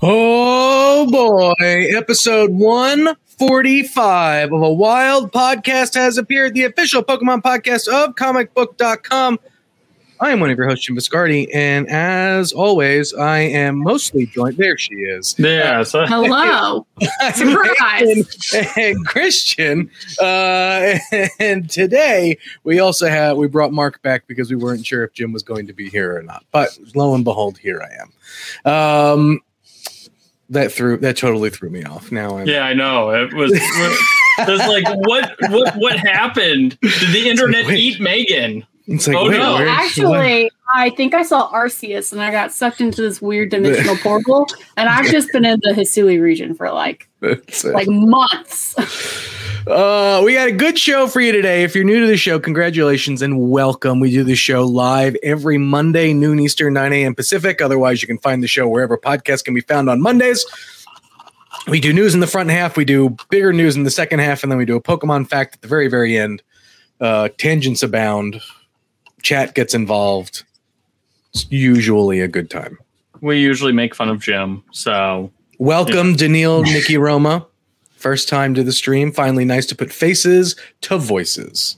Oh boy, episode 145 of a wild podcast has appeared, the official Pokemon podcast of comicbook.com. I am one of your hosts, Jim Viscardi, and as always, I am mostly joined. There she is. Yeah. So Hello. Surprise. and, and Christian. Uh, and today we also have we brought Mark back because we weren't sure if Jim was going to be here or not. But lo and behold, here I am. Um, that threw that totally threw me off. Now I'm yeah, I know. It was. it was like what what what happened? Did the internet wait. eat Megan? It's like, Oh, wait, no, Actually, I think I saw Arceus and I got sucked into this weird dimensional portal. And I've just been in the Hisui region for like what? It's, like months. Uh, we got a good show for you today. If you're new to the show, congratulations and welcome. We do the show live every Monday, noon Eastern, 9 a.m. Pacific. Otherwise, you can find the show wherever podcasts can be found on Mondays. We do news in the front half, we do bigger news in the second half, and then we do a Pokemon fact at the very, very end. Uh, tangents abound, chat gets involved. It's usually a good time. We usually make fun of Jim, so Welcome, Daniil Nikki Roma. First time to the stream. Finally, nice to put faces to voices.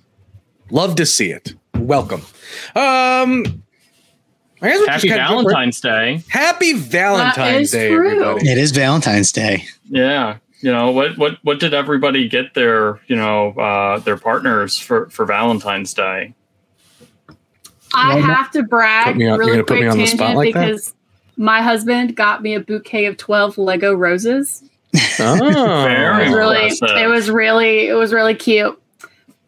Love to see it. Welcome. Um, I guess happy just kinda- Valentine's Day. Happy Valentine's is Day, true. everybody. It is Valentine's Day. Yeah. You know what? What? What did everybody get their you know uh, their partners for for Valentine's Day? I have to brag Put me on- you're really gonna put quick me on the tangent spot like that? because my husband got me a bouquet of 12 Lego roses. Oh, Very It was really impressive. it was really it was really cute.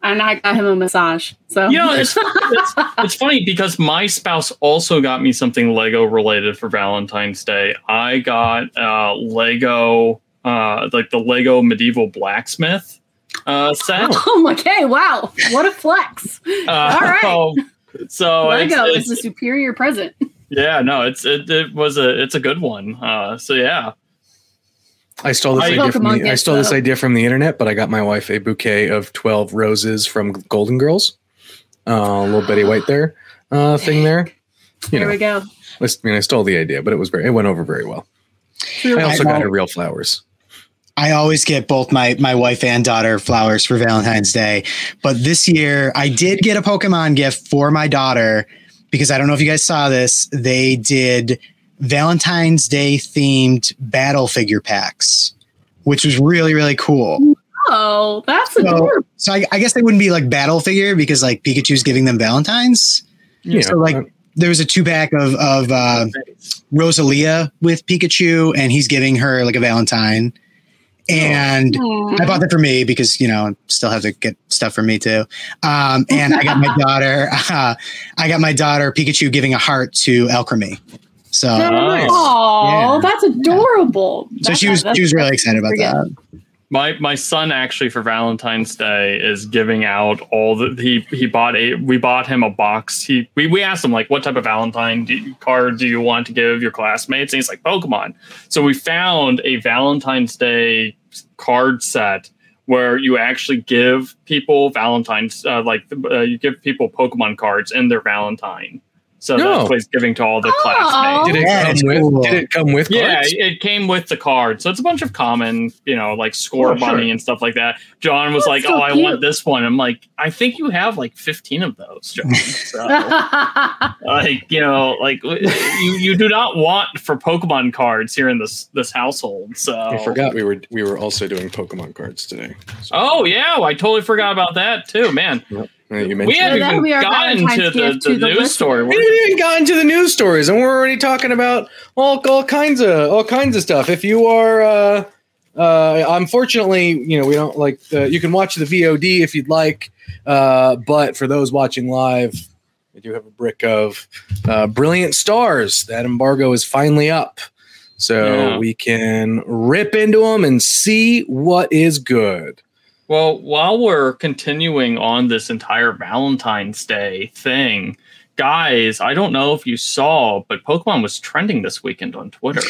And I got him a massage. So You know, it's, it's it's funny because my spouse also got me something Lego related for Valentine's Day. I got uh, Lego, uh, like the Lego medieval blacksmith uh, set. Oh, okay, wow. What a flex. Uh, All right. So it's, Lego it's- is a superior present. Yeah, no, it's it, it was a it's a good one. Uh, so yeah, I stole this I- idea from Pokemon the, I stole this idea from the internet, but I got my wife a bouquet of twelve roses from Golden Girls. Uh, little Betty White there uh, thing there. You There know, we go. I mean, I stole the idea, but it was very it went over very well. I also I- got her real flowers. I always get both my my wife and daughter flowers for Valentine's Day, but this year I did get a Pokemon gift for my daughter because I don't know if you guys saw this. They did Valentine's Day themed battle figure packs, which was really really cool. Oh, that's So, adorable. so I, I guess they wouldn't be like battle figure because like Pikachu's giving them Valentines. You So like there was a two pack of of uh, Rosalia with Pikachu, and he's giving her like a Valentine. And I bought that for me because you know still have to get stuff for me too. Um, and I got my daughter. Uh, I got my daughter Pikachu giving a heart to Alcremie. So nice. Oh, Yeah. that's adorable. so That- she was she was really excited about that. my my son actually for Valentine's Day is giving out all the he he bought a we bought him a box. He we, we asked him like what type of Valentine do you, card do you want to give your classmates, and he's like Pokemon. So we found a Valentine's Day card set where you actually give people Valentine's uh, like uh, you give people Pokemon cards in their Valentine. So No. that's what he's giving to all the Oh. classmates. Did it Yeah, come it's with? cool. Did it come with? Yeah, it came with the card. So it's a bunch of common, you know, like score Oh, sure. and stuff like that. John was That's like, so "Oh, I want this one." I'm like, "I think you have like 15 of those, John." So, like, you know, like you you do not want for Pokemon cards here in this this household. So I forgot we were we were also doing Pokemon cards today. So, Oh yeah, I totally forgot about that too, man. uh, you mentioned We haven't that'll even be gotten to Valentine's the, gift the the news story. We haven't even gotten to the news stories, and we're already talking about all, all kinds of all kinds of stuff. If you are, uh, uh, unfortunately, you know, we don't like. Uh, you can watch the VOD if you'd like, uh, but for those watching live, we do have a brick of uh, brilliant stars. That embargo is finally up, so Yeah. we can rip into them and see what is good. Well, while we're continuing on this entire Valentine's Day thing, guys, I don't know if you saw, but Pokemon was trending this weekend on Twitter.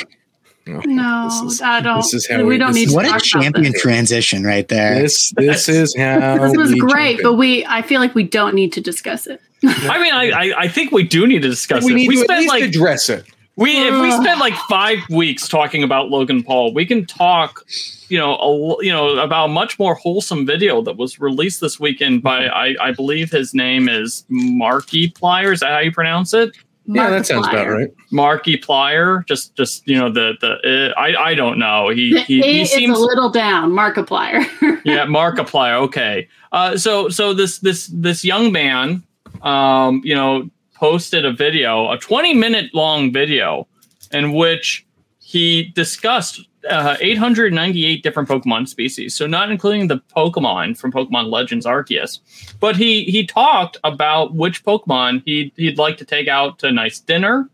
Oh, no, This is- I don't. this is how we we- don't need to What a talk about champion this. transition right there. This this is how This was great, jump but we. I feel like we don't need to discuss it. I mean, I, I, I think we do need to discuss it. we this. need We to at least like address it. We if we spent like five weeks talking about Logan Paul, we can talk, you know, a, l- you know about a much more wholesome video that was released this weekend by I, I believe his name is Markiplier. Is that how you pronounce it? Yeah, that sounds about Markiplier. right. Markiplier. Just just you know the the uh, I I don't know. He The he, A he seems a little down. Markiplier. yeah Markiplier. Okay. Uh, so so this this this young man, um, you know, posted a video, a 20 minute long video, in which he discussed uh, 898 different Pokemon species. So not including the Pokemon from Pokemon Legends Arceus, but he he talked about which Pokemon he he'd like to take out to a nice dinner.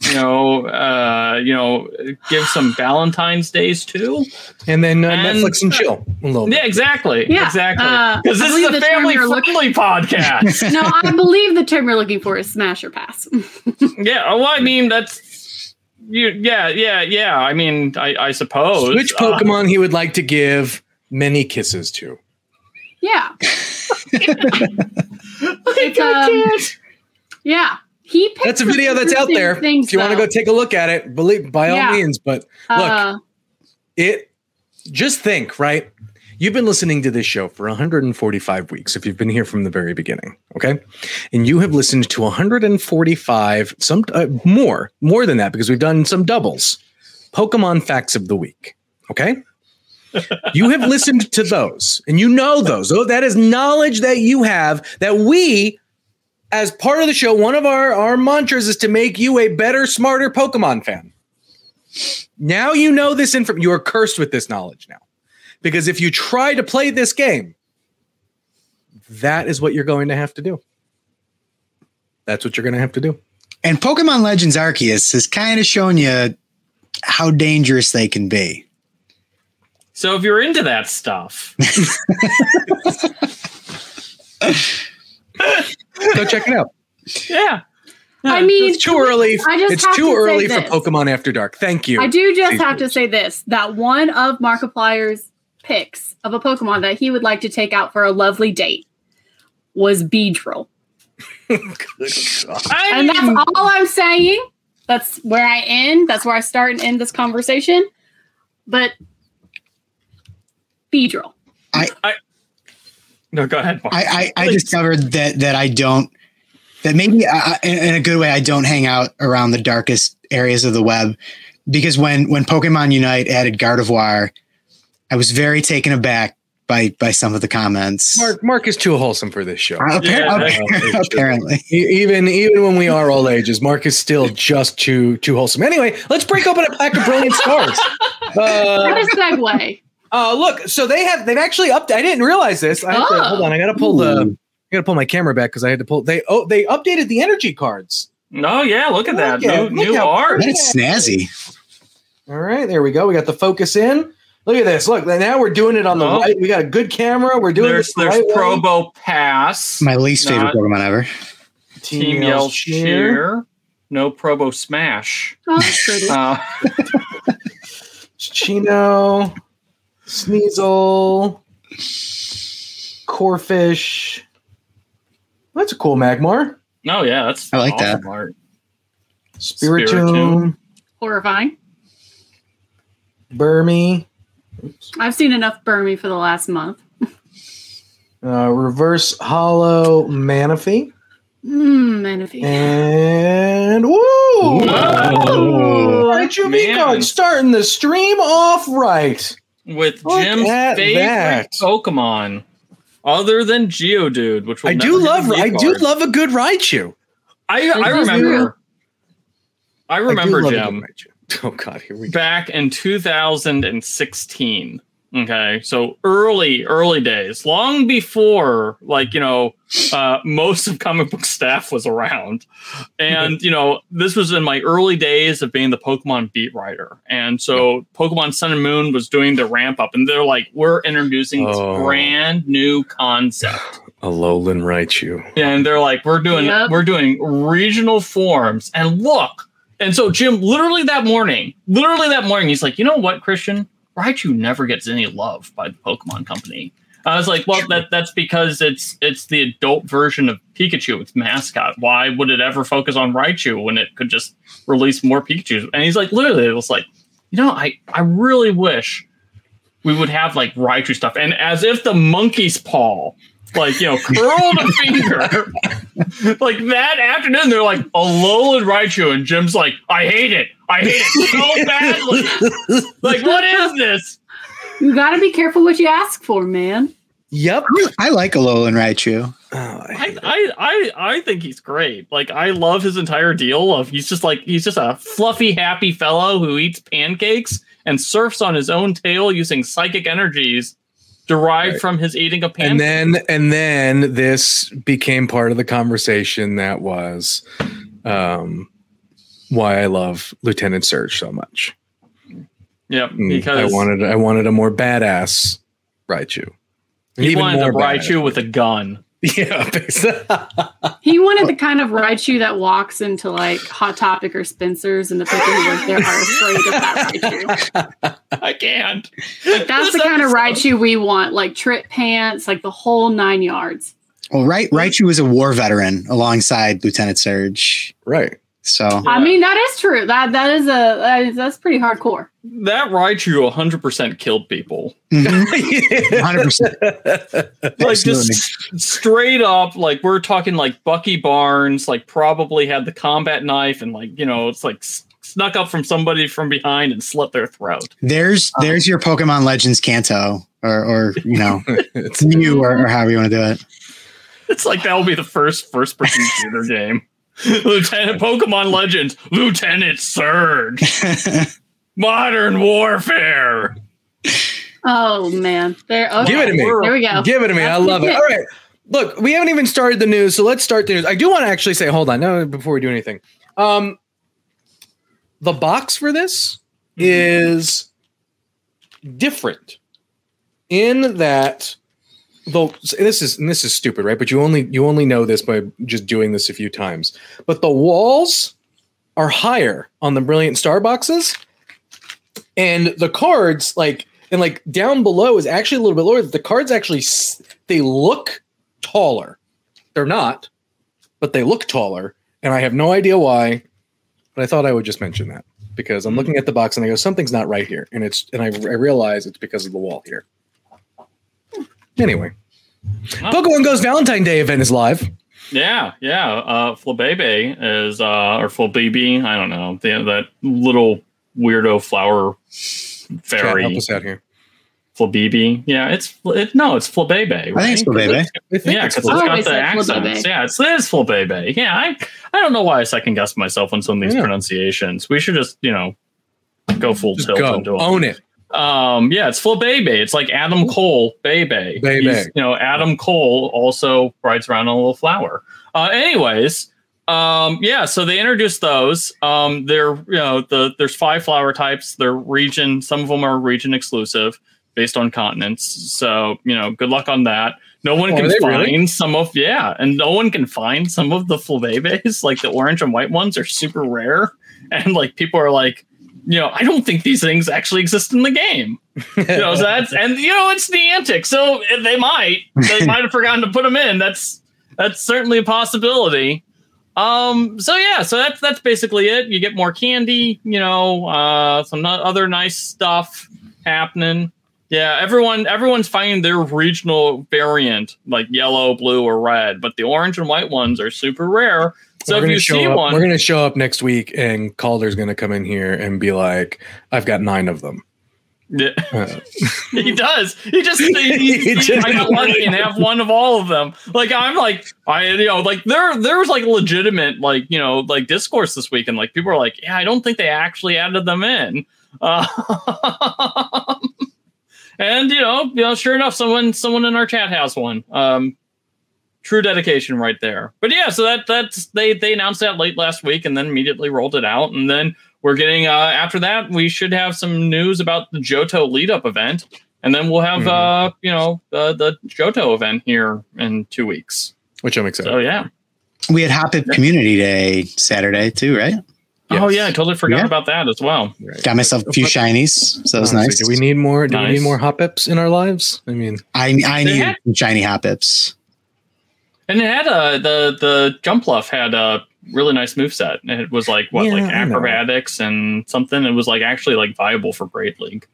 You know, uh, you know, give some Valentine's days too. And then uh, And- Netflix and chill a little bit. Yeah, exactly. Yeah, exactly. uh, Because I this is a the family you're looking- friendly podcast. no, I believe the term you're looking for is smash or pass. yeah. Well, I mean, that's you. Yeah, yeah, yeah. I mean, I, I suppose. Which Uh, Pokemon he would like to give many kisses to? yeah. it's, um, yeah. He picked That's a video that's out there. Things, if you want to go take a look at it, believe by all Yeah. means. But look, Uh, it just think, right? You've been listening to this show for 145 weeks if you've been here from the very beginning, okay? And you have listened to 145 some uh, more, more than that because we've done some doubles. Pokemon facts of the week, okay? you have listened to those and you know those. Oh, that is knowledge that you have that we as part of the show, one of our, our mantras is to make you a better, smarter Pokemon fan. Now you know this info. You are cursed with this knowledge now. Because if you try to play this game, that is what you're going to have to do. That's what you're going to have to do. And Pokemon Legends Arceus has kind of shown you how dangerous they can be. So if you're into that stuff, Go check it out. yeah. I mean, It's too early. I just it's too to early for. Pokemon After Dark. Thank you. I do just Please, have to say this that one of Markiplier's picks of a Pokemon that he would like to take out for a lovely date was Beedrill. And that's all I'm saying. That's where I end. That's where I start and end this conversation. But Beedrill. No, go ahead. Mark. I, I, I discovered that that I don't that maybe uh, in, in a good way I don't hang out around the darkest areas of the web because when when Pokemon Unite added Gardevoir, I was very taken aback by by some of the comments. Mark, Mark is too wholesome for this show. Uh, appar- Yeah, appar- apparently, even even when we are all ages, Mark is still just too too wholesome. Anyway, let's break open a pack of brilliant stars. What Uh, a segue. Uh, look, so they have they've actually up. I didn't realize this. I have to, Oh. hold on, I got to pull the I got to pull my camera back because I had to pull. They oh they updated the energy cards. no, yeah, look at that. Look at- new look new how art. that's snazzy. All right, there we go. We got the focus in. Look at this. Look, now we're doing it on the Oh. right. We got a good camera. We're doing There's this the there's right way. Probopass. My least favorite Not- Pokemon ever. Team Yell Cheer. No Probo Smash. Oh, pretty. Uh, Chino, Sneasel, Corphish. That's a cool Magmar. Oh yeah, that's I like awesome that. art. Spiritomb, Spiritomb. Horrifying. Burmy, I've seen enough Burmy for the last month. uh, Reverse Holo Manaphy, Mmm, Manaphy. and woo! Whoa. Raichu V Man. card starting the stream off right. With Look Jim's at favorite that. Pokemon, other than Geodude, which will I do love I do love a good Raichu. I I remember. I I remember love a Jim. Oh God, here we go. back in 2016. Okay, so early, early days, long before like you know, uh, most of comic book staff was around, and you know, this was in my early days of being the Pokemon beat writer, and so Pokemon Sun and Moon was doing the ramp up, and they're like, we're introducing this Oh. brand new concept. A Alolan Raichu. and they're like, "We're doing Yep. we're doing regional forms." And look, and so Jim, literally that morning, literally that morning, he's like, "You know what, Christian? Raichu never gets any love by the Pokemon Company." I was like, "Well, that that's because it's it's the adult version of Pikachu, its mascot. Why would it ever focus on Raichu when it could just release more Pikachu?" And he's like, literally, it was like, "You know, I I really wish." We would have like Raichu stuff, and as if the monkey's paw like you know curled a finger like that afternoon they're like a Alolan Raichu and Jim's like I hate it I hate it so badly like what is this You gotta be careful what you ask for, man. Yep. I like Alolan Raichu. Oh, I I. I I I think he's great like I love his entire deal of he's just like he's just a fluffy happy fellow who eats pancakes and surfs on his own tail using psychic energies derived Right. from his eating a pan. and then and then this became part of the conversation that was um why I love Lieutenant Surge so much. yep Mm, because I wanted I wanted a more badass Raichu. He wanted a badass. Raichu with a gun Yeah. He wanted the kind of Raichu that walks into like Hot Topic or Spencer's, and the people who work there are afraid of that Raichu. I can't Like, that's the This kind of episode- Raichu we want, like trip pants, like the whole nine yards. Well, Ra- Raichu was a war veteran alongside Lieutenant Surge. right. So I mean, that is true. That that is a that is, that's pretty hardcore. that Raichu 100% killed people. mhm, 100%. Like Absolutely. just straight up, like we're talking like Bucky Barnes, like probably had the combat knife and like you know it's like snuck up from somebody from behind and slit their throat. There's there's your Pokemon Legends Kanto, or or you know It's- you or, or however you want to do it. It's like that will be the first first person shooter game. Lieutenant Pokemon Legends, Lieutenant Surge, Modern Warfare. Oh man, there. Okay. Give it to me. There we go. Give it to me. I love it. it. All right. Look, we haven't even started the news, so let's start the news. I do want to actually say, hold on, no, before we do anything. Um, the box for this is different in that though this is and this is stupid, right? But you only you only know this by just doing this a few times. But the walls are higher on the brilliant star boxes, and the cards like and like down below is actually a little bit lower. The cards actually they look taller. They're not, but they look taller, and I have no idea why. But I thought I would just mention that because I'm looking at the box and I go, something's not right here, and it's and I, I realize it's because of the wall here. Anyway, Oh. Pokemon Goes Valentine Day event is live. Yeah, yeah. Uh, Flabebe is, uh, or Flabibi, I don't know, the, that little weirdo flower Chat, help fairy. us out here. Flabibi. Yeah, it's it, no, it's Flabebe. I think right? it's Flabebe. I Yeah, because cool. it's got the said accents. Flabebe. Yeah, it's, it is Flabebe. Yeah, I I don't know why I second guess myself on some of these Yeah. pronunciations. We should just you know go full Just tilt go into 'em. own it. Um, yeah, it's Flabebe. It's like Adam Cole, Bebe. Bebe. You know, Adam Cole also rides around on a little flower. Uh, anyways, um, yeah, so they introduced those. Um, they're you know the there's five flower types. They're region. Some of them are region exclusive based on continents. So you know, good luck on that. No one Oh, can find really? some of yeah, and no one can find some of the Flabebes. Like the orange and white ones are super rare, and like people are like, you know, I don't think these things actually exist in the game. You know, so that's and you know it's Niantic, so they might they might have forgotten to put them in. That's that's certainly a possibility. Um, so yeah, so that's that's basically it. You get more candy, you know, uh, some other nice stuff happening. Yeah, everyone everyone's finding their regional variant, like yellow, blue, or red, but the orange and white ones are super rare. So we're if you show see up, one, we're gonna show up next week, and Calder's gonna come in here and be like, "I've got nine of them." Yeah. Uh, he does. He just he, he, I got lucky and have one of all of them. Like I'm like I you know like there there was like legitimate like you know like discourse this week and like people are like yeah I don't think they actually added them in. Uh, and you know you know sure enough someone someone in our chat has one. Um, true dedication right there. But yeah, so that that's they they announced that late last week and then immediately rolled it out and then we're getting uh after that we should have some news about the Johto lead up event and then we'll have Mhm. uh you know the the Johto event here in 2 weeks. which I'm excited. So yeah. We had Hoppip Community Day Saturday too, right? Oh yeah, I totally forgot Yeah. about that as well. Right. Got myself a few shinies, so it was Honestly, nice. Do we need more? Do we need more Hoppips in our lives? I mean, I I need had- shiny Hoppips. And it had a the the Jumpluff had a really nice move set. it was like what Yeah, like acrobatics and something. It was like actually like viable for Great League.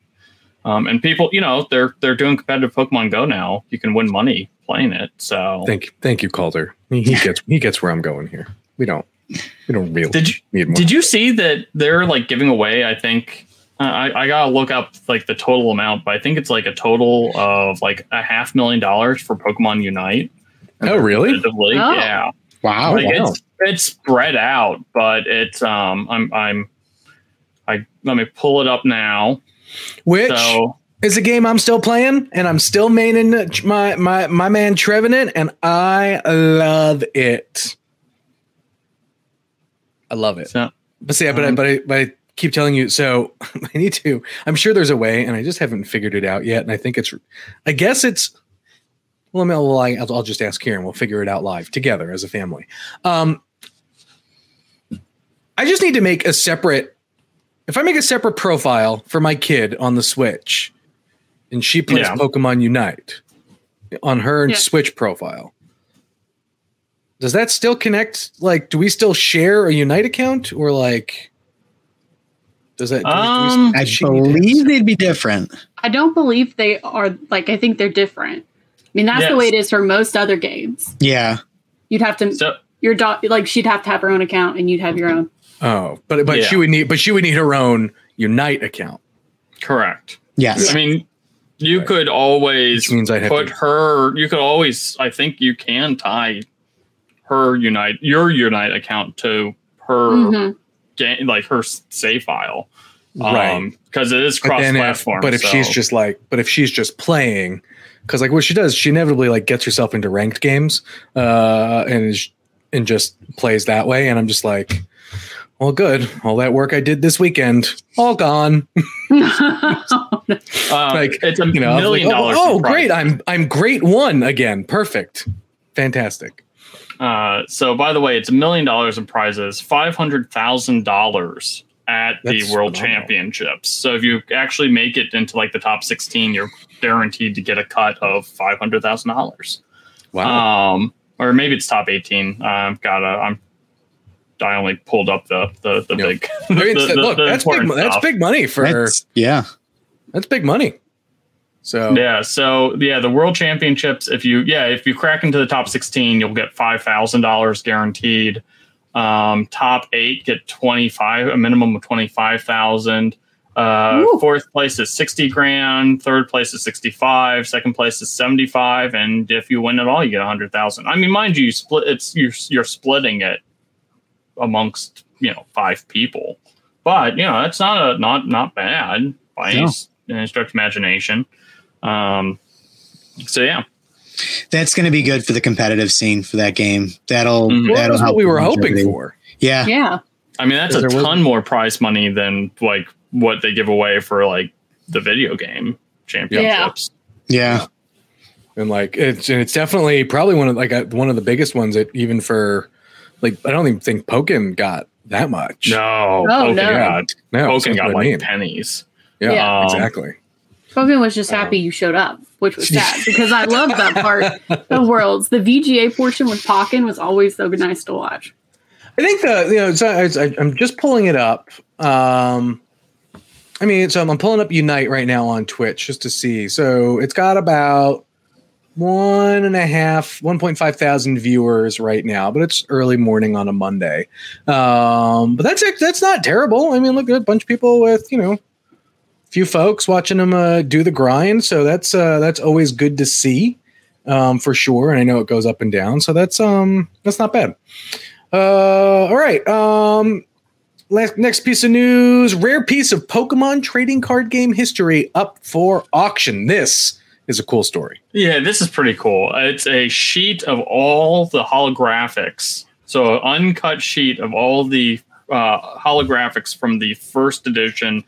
Um, and people, you know, they're they're doing competitive Pokemon Go now. You can win money playing it. So thank thank you, Calder. He, gets he gets where I'm going here. We don't we don't really did you need more. did you see that they're like giving away? I think uh, I I gotta look up like the total amount, but I think it's like a total of like a half million dollars for Pokemon Unite. Oh, really? Oh. Yeah. Wow. like wow. it's it's spread out, but it's um I'm I'm I let me pull it up now. Which So is a game I'm still playing, and I'm still maining my my my man Trevenant, and I love it. I love it. so But see, but I, Um, but I, but I keep telling you. So I need to. I'm sure there's a way, and I just haven't figured it out yet. And I think it's. I guess it's. Well, I mean, well, I, I'll, I'll just ask Kieran. We'll figure it out live together as a family. Um, I just need to make a separate. If I make a separate profile for my kid on the Switch, and she plays Yeah. Pokemon Unite on her Yeah. Switch profile, does that still connect? Like, do we still share a Unite account, or like, does that? do we- do we- Um, I does she need to- believe they'd be different. I don't believe they are like I think they're different. I mean that's Yes. the way it is for most other games. Yeah. You'd have to so your dog like she'd have to have her own account and you'd have your own. Oh, but but Yeah. she would need, but she would need her own Unite account, correct. Yes. I mean, you Right. could always which means I'd have put to. her. You could always. I think you can tie her Unite your Unite account to her Mhm. game, like her save file, Right. Because it is But then if, cross-platform. but if she's so- just like, but if she's just playing, because like what she does, she inevitably like gets herself into ranked games, uh, and is, and just plays that way. And I'm just like, well, good. All that work I did this weekend, all gone. um, like, it's a You know, million like, dollars. oh, oh great! I'm I'm great one again. Perfect, fantastic. Uh, so, by the way, it's a million dollars in prizes, five hundred thousand dollars at That's the World phenomenal. Championships. So, if you actually make it into like the top sixteen, you're guaranteed to get a cut of five hundred thousand dollars. Wow. Um, or maybe it's top eighteen. I've got a. I'm. I only pulled up the the, the Yeah. big. I mean, the- the- look, the that's big. important That's big money for. That's- yeah. That's big money. So Yeah. So yeah, the World Championships. If you yeah, if you crack into the top sixteen, you'll get five thousand dollars guaranteed. Um, top eight get twenty five, a minimum of twenty five thousand. Uh, Ooh. fourth place is sixty grand. Third place is sixty five. Second place is seventy five. And if you win it all, you get a hundred thousand. I mean, mind you, you split. It's you're you're splitting it amongst you know five people, but you know that's not a not not bad by any, No. any stretch of imagination. Um, so yeah, That's going to be good for the competitive scene for that game. That'll Mhm. that'll that's what we were hoping for. Yeah. yeah. I mean that's a There was- ton more prize money than like what they give away for like the video game championships. Yeah. and like it's and it's definitely probably one of like uh, one of the biggest ones that even for like I don't even think Pokken got that much. No, Oh, Pokken no. got no, Pokken that's got like mean. pennies. Yeah, Yeah. Um, exactly. Pokemon was just happy you showed up, which was sad because I love that part of Worlds. The VGC portion with Pokken was always so nice to watch. I think the you know so I, I'm just pulling it up. Um, I mean, so I'm pulling up Unite right now on Twitch just to see. So it's got about one and a half, 1.5 thousand viewers right now, but it's early morning on a Monday. Um, but that's it. that's not terrible. I mean, look at a bunch of people with you know, a few folks watching them uh, do the grind. So that's uh, that's always good to see um, for sure. And I know it goes up and down, so that's um that's not bad. Uh, all right. Um, last, next piece of news: rare piece of Pokemon trading card game history up for auction. This is a cool story. Yeah, this is pretty cool. It's a sheet of all the holographics. So, an uncut sheet of all the uh, holographics from the first edition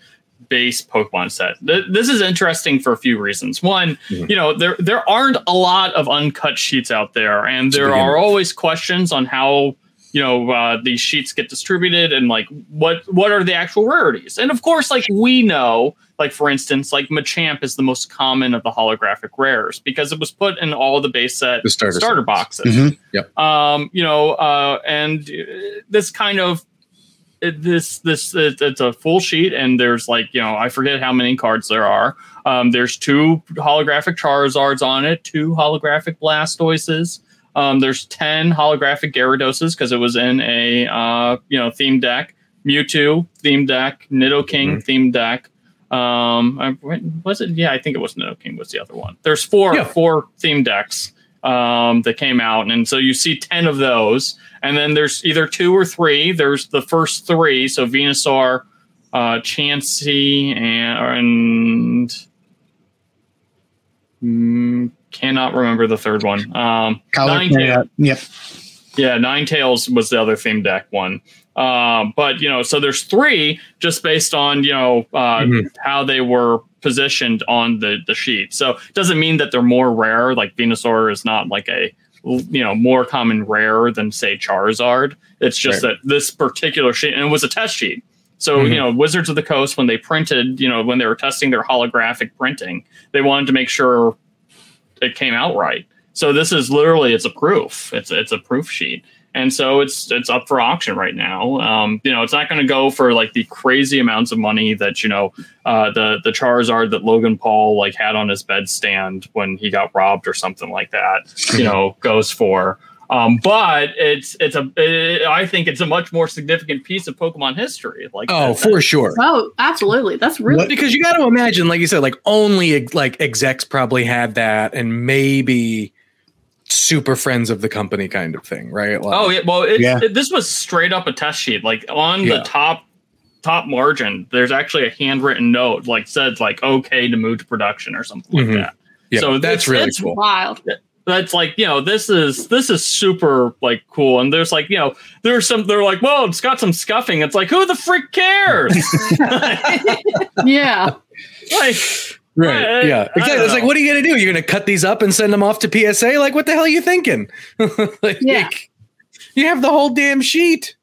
base Pokemon set. Th- this is interesting for a few reasons. One, Mhm. you know, there there aren't a lot of uncut sheets out there, and there are always questions on how you know uh, these sheets get distributed and like what what are the actual rarities. And of course, like we know, like for instance, like Machamp is the most common of the holographic rares because it was put in all the base set The starter starter boxes. Mhm. um you know uh and uh, this kind of this this it, it's a full sheet and there's like you know i forget how many cards there are. Um there's two holographic charizards on it two holographic blastoises um there's 10 holographic gyarados because it was in a uh you know theme deck mewtwo theme deck nidoking theme deck um I, was it yeah i think it was nidoking was the other one there's four Yeah. four theme decks um, that came out. And so you see 10 of those. And then there's either two or three. There's the first three. So Venusaur, uh, Chansey, and, and mm, cannot remember the third one. Um, Ninetale. California. Yep. yeah, Ninetales was the other theme deck one. Um, but you know, so there's three just based on you know uh, Mhm. how they were positioned on the the sheet. So it doesn't mean that they're more rare. Like Venusaur is not like a you know more common rare than say Charizard. It's just that this particular sheet and it was a test sheet. So Mhm. you know, Wizards of the Coast when they printed, you know, when they were testing their holographic printing, they wanted to make sure it came out right. So this is literally it's a proof. It's it's a proof sheet. And so it's it's up for auction right now. Um, you know, it's not going to go for like the crazy amounts of money that you know uh, the the Charizard that Logan Paul like had on his bedstand when he got robbed or something like that. You know, goes for. Um, but it's it's a it, I think it's a much more significant piece of Pokemon history. Like Oh, that- for sure. Oh, absolutely. That's really Because you got to imagine, like you said, like only like execs probably had that, and maybe super friends of the company kind of thing, right? Like, Oh yeah, well, it's, Yeah. it, this was straight up a test sheet. Like on Yeah. the top top margin, there's actually a handwritten note, like said like okay to move to production or something Mhm. like that. yeah, so that's it's- really it's cool. wild. That's like you know this is this is super like cool. And there's like you know there's some they're like well it's got some scuffing. It's like who the freak cares? Yeah. like Right. I- yeah. Exactly. It's like, what are you going to do? You're going to cut these up and send them off to PSA? Like, what the hell are you thinking? like, Yeah. You have the whole damn sheet.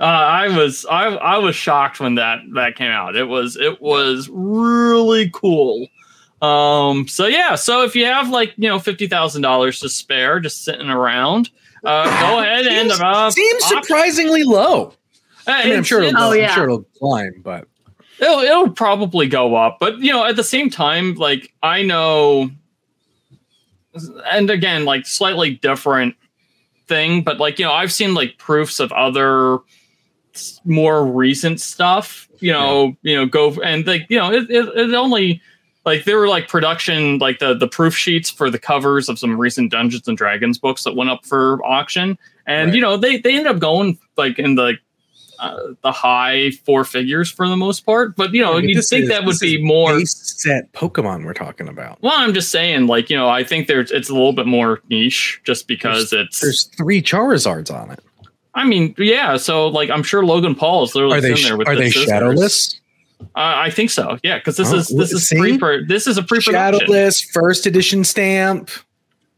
Uh, I was I I was shocked when that that came out. It was it was really cool. Um, so yeah, so if you have like you know fifty thousand dollars to spare, just sitting around, uh, go ahead and Seems, uh, seems surprisingly low. I mean, I'm sure it'll, Oh, I'm yeah. sure it'll climb, but it'll it'll probably go up, but you know at the same time, like I know, and again, like slightly different thing, but like you know I've seen like proofs of other more recent stuff. You know, you know, go and like you know it, it, it only like there were like production like the the proof sheets for the covers of some recent Dungeons and Dragons books that went up for auction, and Right. you know they they ended up going like in the uh, the high four figures for the most part. But you know, Yeah, but you'd think is- that would be more. set Pokemon we're talking about. Well, I'm just saying, like you know, I think there's it's a little bit more niche just because it's. There's three Charizards on it. I mean, yeah. So like, I'm sure Logan Paul is literally Are they in there with are the they scissors. shadowless? Uh, I think so. Yeah, because this Oh, is this is see? pre this is a pre-production. Shadowless first edition stamp.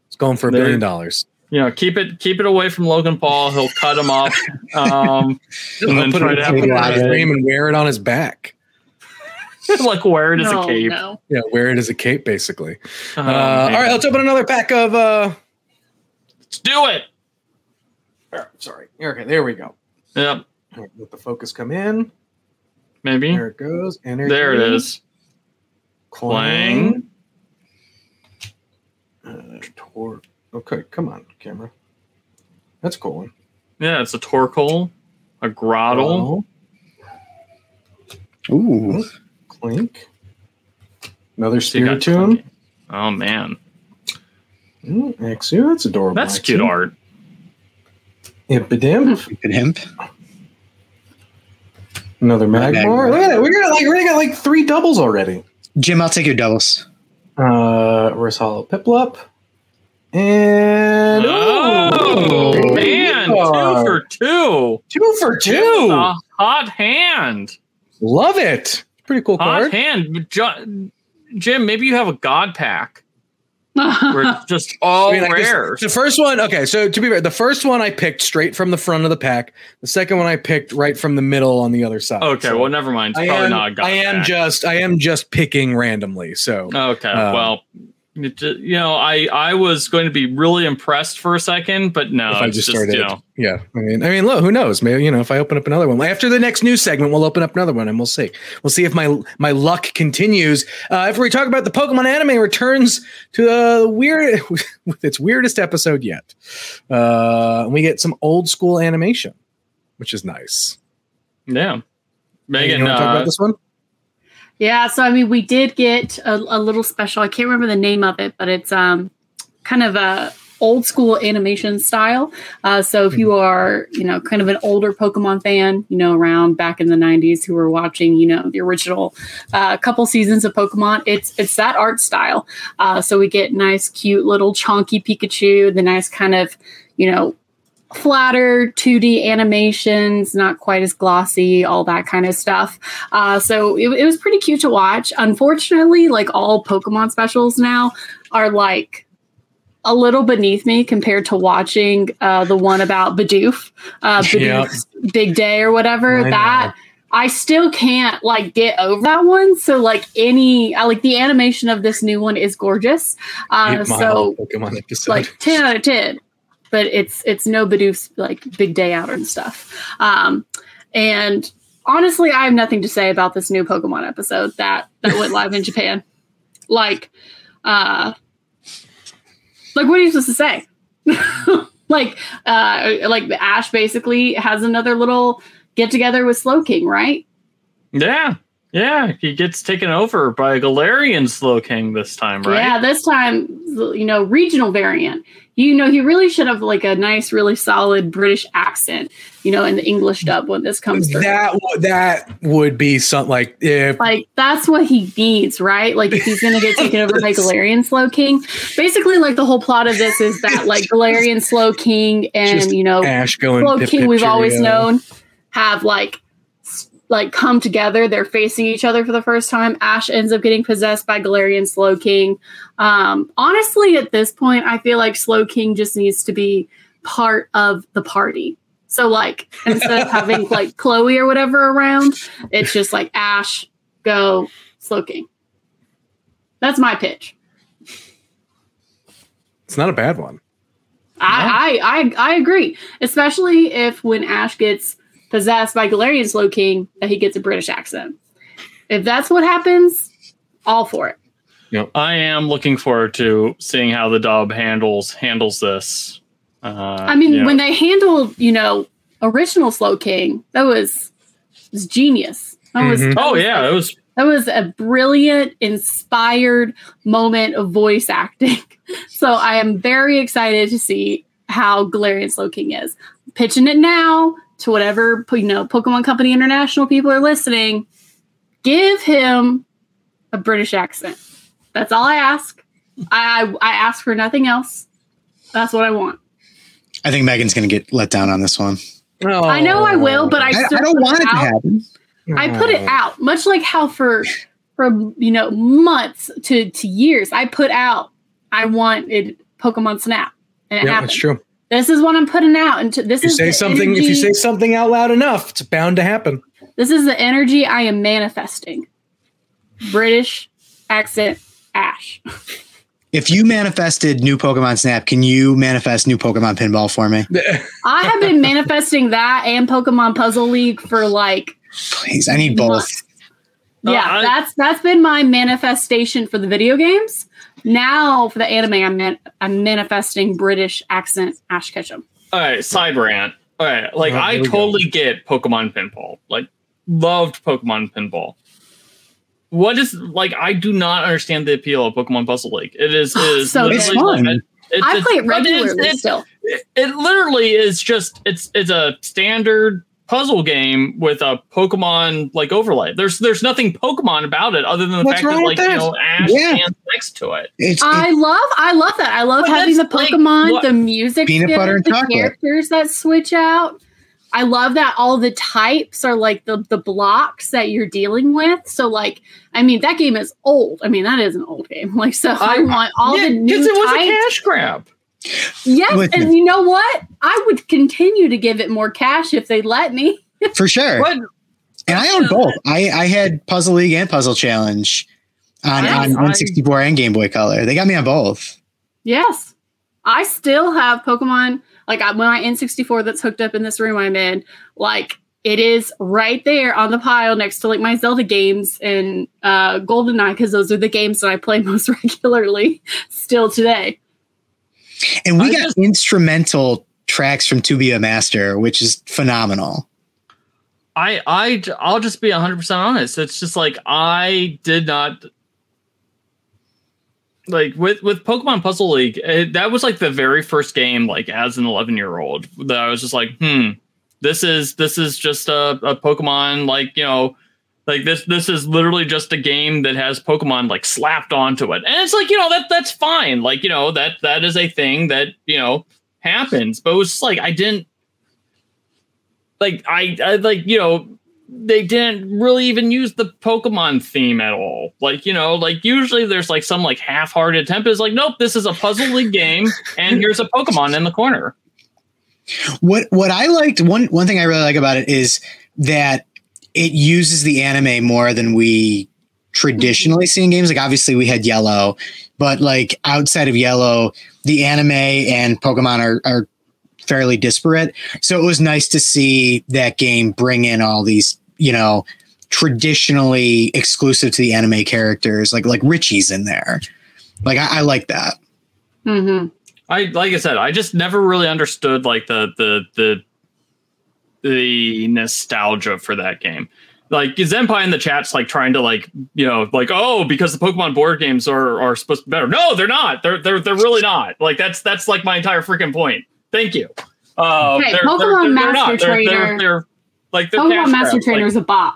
It's going for a billion dollars. You know, keep it keep it away from Logan Paul. He'll cut him off. Um, and then put try it to in have a him cable wear frame and wear it on his back. it- like wear it as a cape. no. Yeah, wear it as a cape, basically. Oh, uh, all man. right, let's open another pack of. uh let's do it. Sorry. Okay, there we go. Yep. Let the focus come in. Maybe. There it goes. Energy. There it is. Klang. Uh, tor- okay, come on, camera. That's a cool one. Yeah, it's a Torkoal, a Grottle. Ooh. Klink. Another So you got Spiritomb. Clinky. Oh man, Ooh, Exu, that's adorable. that's cute art. Impidimp. Good hemp. Another Magmar. Magmar. Look at that. We got like we got like three doubles already. Jim, I'll take your doubles. Uh Rosalo Piplup. And Oh Ooh, man, two for two. two for A two. hot hand. Love it. Pretty cool Hot card. hand. Jo- Jim, maybe you have a God pack where it's just all I mean, like this- the first one, okay. So to be fair, the first one I picked straight from the front of the pack. The second one I picked right from the middle on the other side. okay, So well, never mind. It's I am, not a I am pack. just I am just picking randomly. So Okay, Uh, well, it ju- you know, I I was going to be really impressed for a second, but no, if I just just, started, you know, yeah. I mean, I mean, look, who knows? Maybe you know, if I open up another one after the next news segment, we'll open up another one and we'll see. We'll see if my my luck continues. Uh, after we talk about the Pokemon anime returns to the weird with its weirdest episode yet, uh, we get some old school animation, which is nice. yeah. Megan, you want to talk uh, about this one? Yeah, so I mean, we did get a, a little special. I can't remember the name of it, but it's um kind of a old school animation style. Uh, so if you are, you know, kind of an older Pokemon fan, you know, around back in the '90s, who were watching, you know, the original uh, couple seasons of Pokemon, it's it's that art style. Uh, so we get nice, cute little chunky Pikachu, the nice kind of, you know, flatter 2D animations, not quite as glossy, all that kind of stuff. Uh, so it, it was pretty cute to watch. Unfortunately, like all Pokemon specials now are like a little beneath me compared to watching uh, the one about Bidoof, uh, Yep. Big Day or whatever. I know. that I still can't like get over that one. So like any, I like the animation of this new one is gorgeous. Uh, so Pokemon episode. like 10 out of 10 but it's it's no Bidoof's like big day out and stuff. Um and honestly i have nothing to say about this new pokemon episode that that went live in japan. Like uh like what are you supposed to say? Like uh like ash basically has another little get together with slow king right? Yeah, yeah, he gets taken over by Galarian Slowking this time, right? Yeah, this time, you know, regional variant. You know, he really should have like a nice, really solid British accent, you know, in the English dub when this comes through. that w- that would be something like if like that's what he needs, right? Like if he's gonna get taken over by Galarian Slow King. Basically, like the whole plot of this is that like Galarian Slow King and you know Ash going Slow King we've always known have like like come together. They're facing each other for the first time. Ash ends up getting possessed by Galarian Slow King. Um, honestly, at this point, I feel like Slow King just needs to be part of the party. So like instead of having like Chloe or whatever around, it's just like Ash, go, Slow King. That's my pitch. It's not a bad one. I, I I I agree, especially if when Ash gets possessed by Galarian Slow King, that he gets a British accent. If that's what happens, all for it. I am looking forward to seeing how the dub handles handles this. Uh, I mean, you when they handled, you know, original Slow King, that was was genius. That was, Mhm. that oh was yeah, it was That was a brilliant, inspired moment of voice acting. So I am very excited to see how Galarian Slow King is. Pitching it now to whatever you know Pokemon Company International people are listening. Give him a British accent. That's all I ask. I I, I ask for nothing else. That's what I want. I think Megan's going to get let down on this one. I know I will, but I I, I still don't want it to out- happen. I put it out, much like how for for you know months to to years I put out. I wanted Pokemon Snap, and it Yeah, happened. that's true. This is what I'm putting out, and to, this If you is say the something, if you say something out loud enough, it's bound to happen. this is the energy I am manifesting. British accent, Ash. If you manifested new Pokemon Snap, can you manifest new Pokemon Pinball for me? I have been manifesting that and Pokemon Puzzle League for like Please, I need both. months. Yeah, Uh, I- that's that's been my manifestation for the video games. Now for the anime, I'm man- I'm manifesting British accent Ash Ketchum. All right, side rant. All right, like Oh, I here we go. totally get Pokemon Pinball. Like, loved Pokemon Pinball. What is like? I do not understand the appeal of Pokemon Puzzle League. It is, it is So It's fun. like- it- I it's- play it regularly it's- still. it, it literally is just it's it's a standard puzzle game with a Pokemon like overlay. There's there's nothing Pokemon about it other than the What's fact that like with you know Ash Yeah. stands next to it. It's, I love I love that. I love But having the that's like Pokemon, the music, Peanut skill, butter and the chocolate. characters that switch out. I love that all the types are like the the blocks that you're dealing with. So like, I mean, that game is old. I mean, that is an old game. Like, so I, I- want all Yeah, the new 'cause it was types. a cash grab. Yes, Listen. and you know what? I would continue to give it more cash if they let me. for sure. But And I own both. I, I had Puzzle League and Puzzle Challenge on, Yes, on I- N64 and Game Boy Color. They got me on both. Yes, I still have Pokemon. Like I, my N64 that's hooked up in this room I'm in. Like it is right there on the pile next to like my Zelda games and uh, GoldenEye because those are the games that I play most regularly still today. And we I got just- instrumental tracks from To Be a Master, which is phenomenal. I I I'll just be 100% honest. It's just like I did not like with with Pokemon Puzzle League. It, that was like the very first game like as an 11-year-old that I was just like, "Hmm, this is this is just a, a Pokemon like, you know, like this this is literally just a game that has Pokemon like slapped onto it." And it's like, you know, that that's fine. Like, you know, that that is a thing that, you know, happens. But it was like I didn't like I, I like you know they didn't really even use the Pokemon theme at all. Like you know, like usually there's like some like half-hearted attempt. Is like nope, this is a puzzle league game, and here's a Pokemon in the corner. What what I liked one one thing I really like about it is that it uses the anime more than we traditionally see in games. Like obviously we had Yellow, but like outside of Yellow, the anime and Pokemon are, are fairly disparate. So it was nice to see that game bring in all these, you know, traditionally exclusive to the anime characters, like like Richie's in there. Like I, I like that. Mm-hmm. I like I said, I just never really understood like the the the the nostalgia for that game. Like Zenpai in the chat's like trying to like you know like oh because the Pokemon board games are are supposed to be better. No, they're not. They're they're they're really not. Like that's that's like my entire freaking point. Thank you. Uh, Hey, they're- Pokemon they're- Master not. They're- they're- Trainer- like Pokemon Master. Trainer Like, is a bot.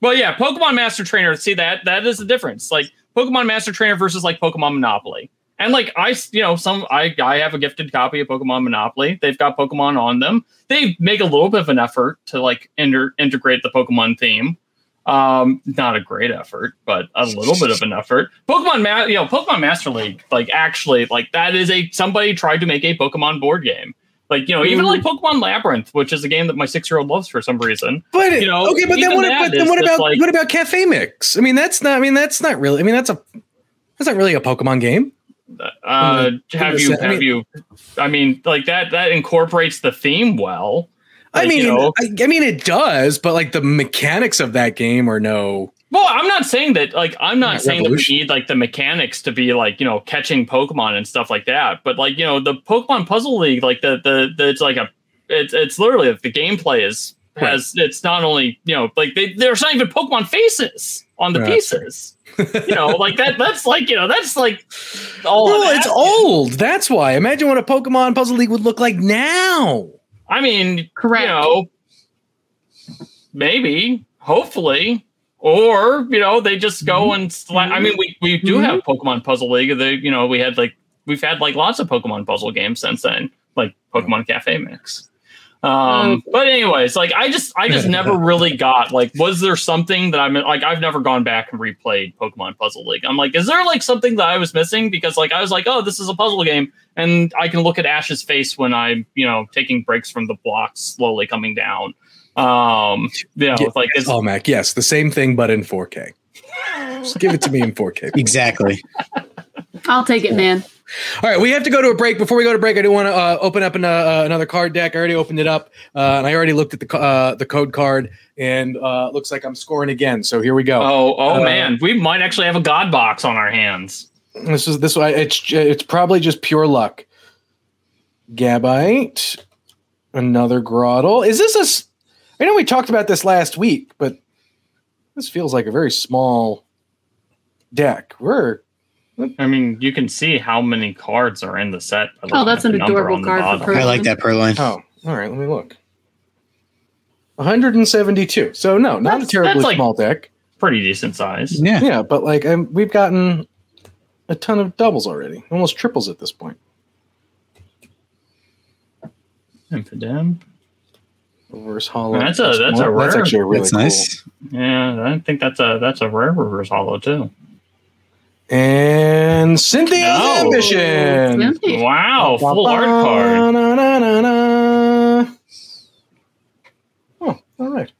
well, yeah, Pokemon Master Trainer. See that that is the difference. Like Pokemon Master Trainer versus like Pokemon Monopoly. And like I, you know, some I I have a gifted copy of Pokemon Monopoly. They've got Pokemon on them. They make a little bit of an effort to like inter- integrate the Pokemon theme. Um, not a great effort, but a little bit of an effort. Pokemon, Ma- you know, Pokemon Master League, like actually, like that is a somebody tried to make a Pokemon board game. Like you know, even like Pokemon Labyrinth, which is a game that my six year old loves for some reason. But You know, okay, but then what? But then what about like- what about Cafe Mix? I mean, that's not. I mean, that's not really. I mean, that's a. That's not really a Pokemon game. Uh, have you have mean- you? I mean, like that that incorporates the theme well. I mean, you know- I, I mean, it does, but like the mechanics of that game are no. Well, I'm not saying that. Like, I'm not Not saying that we need like the mechanics to be like you know catching Pokemon and stuff like that. But like you know the Pokemon Puzzle League, like the the, the it's like a it's it's literally the gameplay is has it's not only you know like they there's not even Pokemon faces on the Right. pieces. you know, like that. That's like you know that's like all. Well, it's old. That's why. Imagine what a Pokemon Puzzle League would look like now. I mean, Correct. You know, maybe, hopefully, or you know, they just go and. Sla- I mean, we we do Mhm. have Pokemon Puzzle League. They, you know, we had like we've had like lots of Pokemon puzzle games since then, like Pokemon Cafe Mix. Um, but anyways, like I just I just never really got like was there something that I'm like I've never gone back and replayed Pokemon Puzzle League. I'm like, is there like something that I was missing? Because like I was like, oh, this is a puzzle game, and I can look at Ash's face when I'm you know taking breaks from the blocks slowly coming down. Um, you know, Yeah, like it's Oh, Mac, yes, the same thing, but in 4K. Just give it to me in 4K. Exactly. I'll take it, man. All right, we have to go to a break. Before we go to break, I do want to uh, open up an, uh, another card deck. I already opened it up, uh, and I already looked at the uh, the code card, and uh, looks like I'm scoring again. So here we go. Oh, oh Uh, man, we might actually have a god box on our hands. This is this. It's it's probably just pure luck. Gabite, another Grottle. Is this a? I know we talked about this last week, but this feels like a very small deck. We're I mean, you can see how many cards are in the set. Oh, that's an adorable card for I like that Purrloin. oh, all right. Let me look. 172. So no, not a That's- terribly that's like- small deck. Pretty decent size. Yeah. Yeah, but like um, we've gotten a ton of doubles already, almost triples at this point. Infidem. Reverse Holo. That's a- that's a rare. That's actually a really That's cool. nice. Yeah, I think that's a that's a rare reverse holo too. And Cynthia's No. ambition. Cynthia. Wow, full art card. Oh, all right.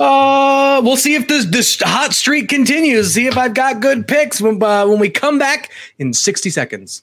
Uh, we'll see if this this hot streak continues. See if I've got good picks when uh, when we come back in sixty seconds.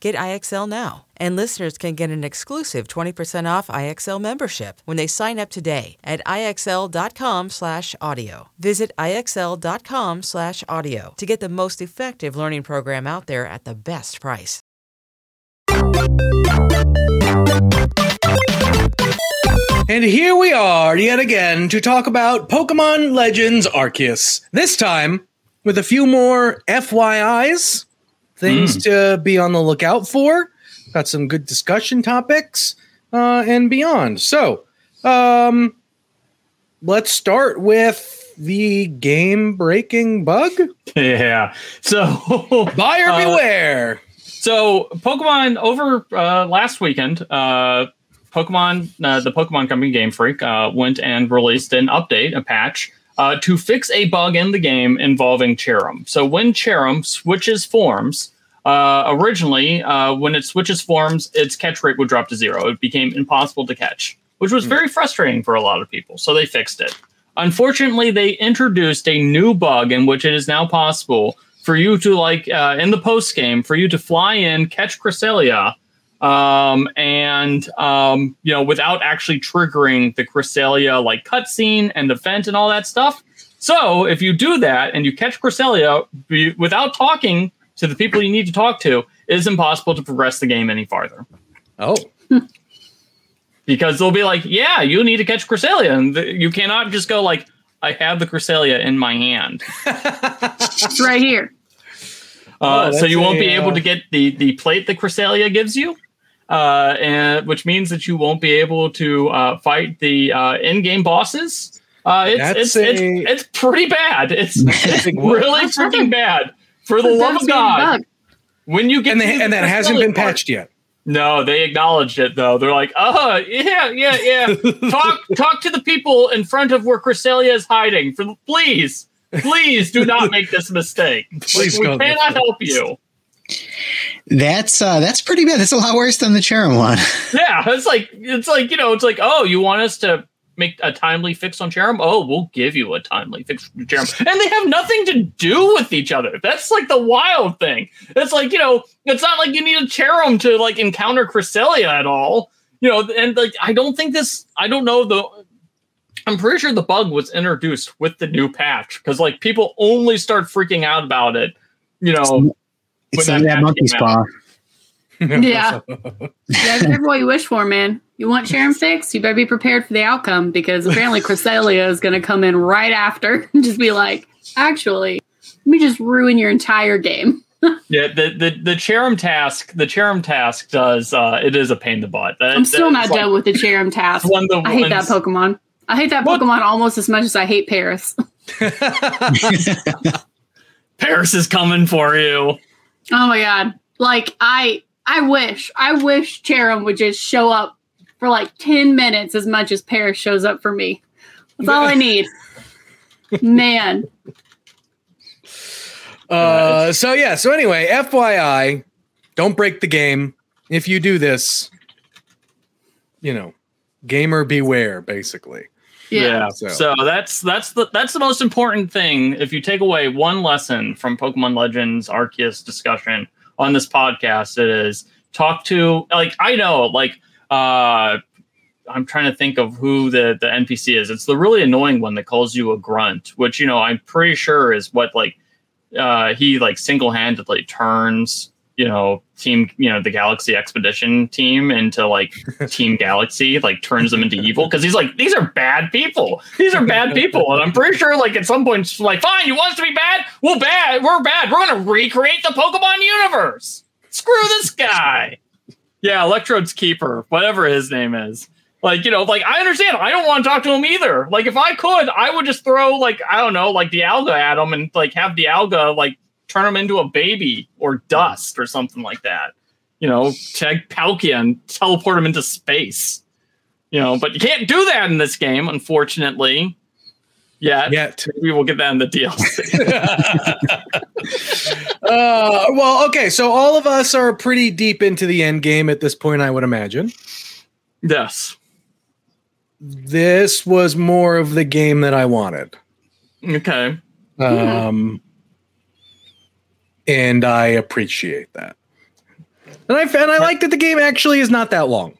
Get IXL now. And listeners can get an exclusive 20% off IXL membership when they sign up today at IXL.com slash audio. Visit IXL.com slash audio to get the most effective learning program out there at the best price. And here we are yet again to talk about Pokemon Legends Arceus. This time with a few more FYIs, things to be on the lookout for. Got some good discussion topics uh, and beyond. So, um, let's start with the game breaking bug. Yeah. So Buyer Uh, beware. So Pokemon over uh, last weekend, uh, Pokemon, uh, the Pokemon Company Game Freak uh, went and released an update, a patch, uh, to fix a bug in the game involving Cherrim. So when Cherrim switches forms, uh, originally uh, when it switches forms, its catch rate would drop to zero. It became impossible to catch, which was very frustrating for a lot of people. So they fixed it. Unfortunately, they introduced a new bug in which it is now possible for you to like uh, in the post game for you to fly in, catch Cresselia, um, and um, you know without actually triggering the Cresselia like cutscene and the vent and all that stuff. So if you do that and you catch Cresselia be, without talking to the people you need to talk to, it is impossible to progress the game any farther Oh, because they'll be like, "Yeah, you need to catch Cresselia," and th- you cannot just go like, "I have the Cresselia in my hand." It's right here. Uh, Oh, so that's you won't a, be able uh, to get the the plate that Cresselia gives you, uh, and which means that you won't be able to uh, fight the uh, in-game bosses. Uh, it's, it's, a- it's it's pretty bad. It's, it's really That's freaking bad. For the love of God, when you get and they, the and that hasn't been part- patched yet. No, they acknowledged it though. They're like, "Oh, yeah, yeah, yeah. talk talk to the people in front of where Cresselia is hiding. For please, please do not make this mistake. Please we don't. cannot help you." That's uh, that's pretty bad. That's a lot worse than the Cherrim one. Yeah, it's like it's like you know, it's like oh, you want us to make a timely fix on Cherrim? Oh, we'll give you a timely fix on Cherrim, and they have nothing to do with each other. That's like the wild thing. It's like you know, it's not like you need a Cherrim to like encounter Cresselia at all. You know, and like I don't think this. I don't know the. I'm pretty sure the bug was introduced with the new patch because like people only start freaking out about it. You know, It's When that, that that monkey's came paw. Yeah. Yeah, be careful what you wish for, man. You want Cherrim fixed? You better be prepared for the outcome because apparently Cresselia is going to come in right after and just be like, actually, let me just ruin your entire game. yeah, the the the Cherrim task, the Cherrim task does uh it is a pain in the butt. That, I'm still not like done with the Cherrim task. one the I hate that Pokemon. I hate that What? Pokemon almost as much as I hate Paras. Paras is coming for you. Oh my god. Like I I wish I wish Cherrim would just show up for like 10 minutes as much as Paras shows up for me. That's all I need. Man. Uh, so yeah. So anyway, FYI, don't break the game. If you do this, you know, gamer beware. Basically, Yeah. So- So. that's that's the that's the most important thing. If you take away one lesson from Pokemon Legends Arceus discussion on this podcast, it is talk to like I know like uh I'm trying to think of who the the NPC is. It's the really annoying one that calls you a grunt, which you know I'm pretty sure is what like uh he like single handedly turns you know team you know the Galaxy Expedition team into like Team Galaxy, like turns them into evil because he's like these are bad people. These are bad people, and I'm pretty sure like at some point like fine, you want us to be bad? Well, bad. We're bad. We're gonna recreate the Pokemon universe. Screw this guy. Yeah, Electrode's keeper, whatever his name is. Like, you know, like I understand. I don't want to talk to him either. Like, if I could, I would just throw like I don't know, like Dialga at him and like have Dialga like turn him into a baby or dust or something like that. You know, tag Palkia and teleport him into space. You know, but you can't do that in this game, unfortunately. Yet, yet. maybe we'll get that in the DLC. Uh, well, okay. So all of us are pretty deep into the end game at this point, I would imagine. yes. This was more of the game that I wanted. Okay. Um, and I appreciate that. And I and I like that the game actually is not that long.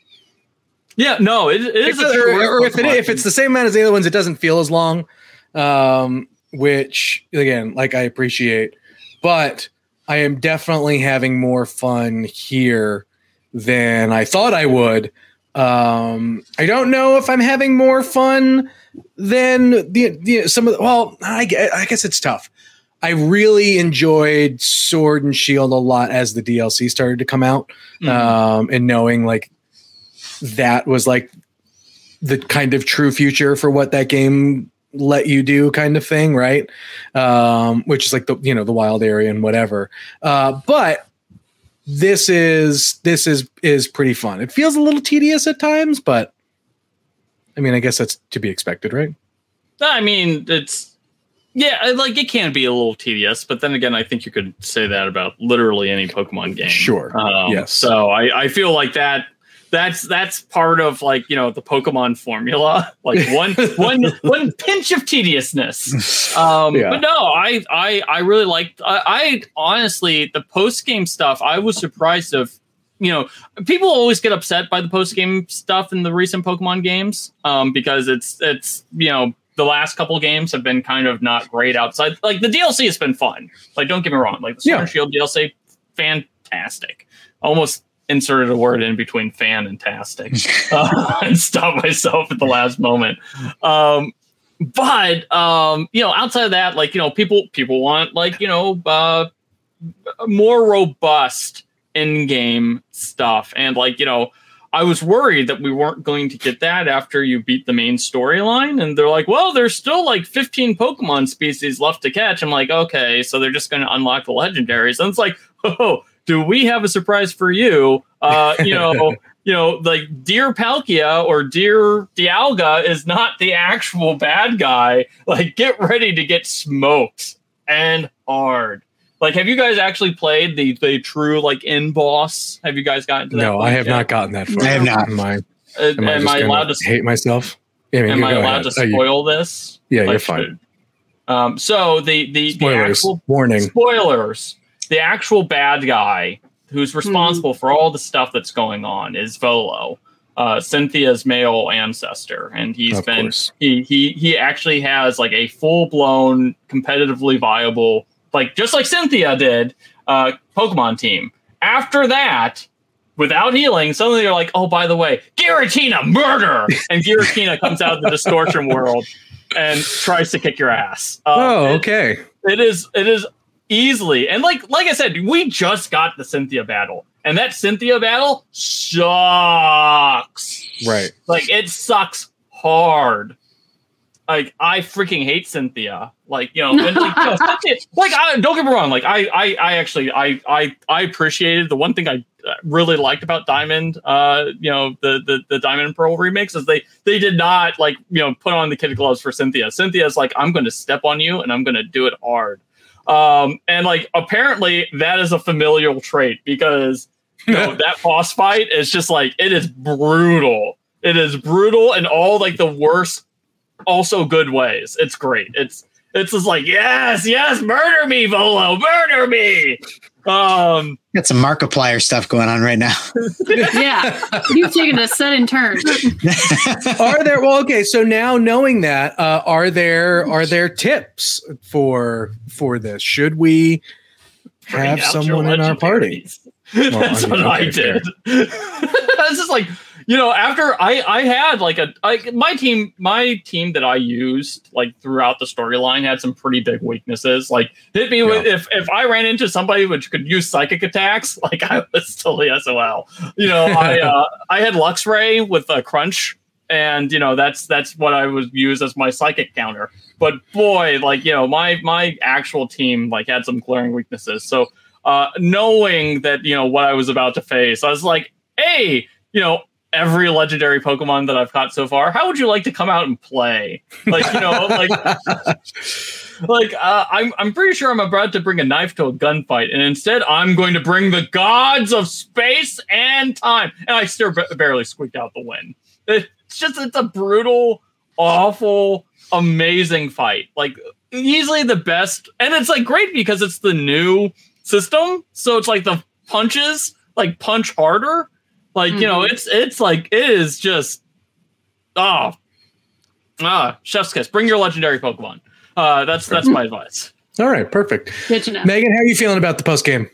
Yeah. No, it, it is. If- a or, or if, it, if it's the same amount as the other ones, it doesn't feel as long. Um, which again, like I appreciate, but I am definitely having more fun here than I thought I would. Um, I don't know if I'm having more fun than the, the some of the, well, I, I guess it's tough. I really enjoyed Sword and Shield a lot as the DLC started to come out, Mhm. um, and knowing like that was like the kind of true future for what that game let you do kind of thing right? Um which is like the you know the wild area and whatever. Uh but this is this is is pretty fun. It feels a little tedious at times but i mean i guess that's to be expected right? I mean, it's yeah, like it can be a little tedious, but then again, I think you could say that about literally any Pokemon game. Sure. Um, Yes. So I, I feel like that that's that's part of like you know the Pokemon formula, like one one one pinch of tediousness. Um, Yeah. But no, I I I really liked. I, I honestly the post game stuff. I was surprised of. You know, people always get upset by the post game stuff in the recent Pokemon games um, because it's it's you know the last couple games have been kind of not great outside. Like the DLC has been fun. Like don't get me wrong, like the Sword Yeah. Shield DLC, fantastic. Almost inserted a word in between fan and tastic uh, and stopped myself at the last moment. Um, but um, you know, outside of that, like you know, people people want like you know uh, more robust in-game stuff, and like you know, I was worried that we weren't going to get that after you beat the main storyline, and they're like, well, there's still like 15 Pokemon species left to catch. I'm like, okay, so they're just going to unlock the legendaries, and it's like, oh, do we have a surprise for you? Uh, you know. you know, like Dear Palkia or Dear Dialga is not the actual bad guy. Like, get ready to get smoked and hard. Like, have you guys actually played the the true like in boss? Have you guys gotten to that? no i have yet? not gotten that far I have not. am i, Uh, am I, am just I allowed to? hate myself yeah, I mean, Am I allowed ahead. to Oh, you- spoil this? yeah you're fine Um, so the the, the actual warning spoilers the actual bad guy who's responsible for all the stuff that's going on is volo uh, cynthia's male ancestor and he's Of been course. he he he actually has like a full-blown competitively viable like just like cynthia did uh pokemon team after that without healing, suddenly you're like, oh, by the way, Giratina, murder! And Giratina comes out of the distortion world and tries to kick your ass. Um, oh, it- okay. it is it is easily and like like I said, we just got the Cynthia battle, and that Cynthia battle sucks. Right. Like it sucks hard. Like I freaking hate Cynthia. Like you know, when, like, you know, like I, don't get me wrong. Like I, I, I actually, I, I, I appreciated the one thing I uh, really liked about Diamond. Uh, you know, the the the Diamond and Pearl remix is they they did not like you know put on the kid gloves for Cynthia. Cynthia's like I'm going to step on you and I'm going to do it hard. Um, and like apparently that is a familial trait because you know, that boss fight is just like it is brutal. It is brutal and all like the worst, also good ways. It's great. It's it's just like yes, yes, murder me, Volo, murder me. Um, Got some Markiplier stuff going on right now. yeah, you've taken a sudden turn. are there well okay so now knowing that uh, are there are there tips for for this should we have someone in our party legendaries. That's I mean, what I okay, fair. did. It's just like you know, after I I had like a like my team my team that I used like throughout the storyline had some pretty big weaknesses. Like hit me with if if I ran into somebody which could use psychic attacks, like I was totally SOL. You know, I uh, I had Luxray with a crunch, and you know that's that's what I was used as my psychic counter. But boy, like you know, my my actual team like had some glaring weaknesses. So uh, knowing that you know what I was about to face, I was like, hey, you know, every legendary Pokemon that I've caught so far, how would you like to come out and play? Like, you know, like, like uh, I'm I'm pretty sure I'm about to bring a knife to a gunfight, and instead I'm going to bring the gods of space and time, and I still ba- barely squeaked out the win. It's just it's a brutal, awful, amazing fight. Like easily the best, and it's like great because it's the new system, so it's like the punches like punch harder. Like you know, Mhm. it's it's like it is just oh ah chef's kiss. Bring your legendary Pokemon. Uh, that's that's my advice. all right perfect Good to know. megan how are you feeling about the post game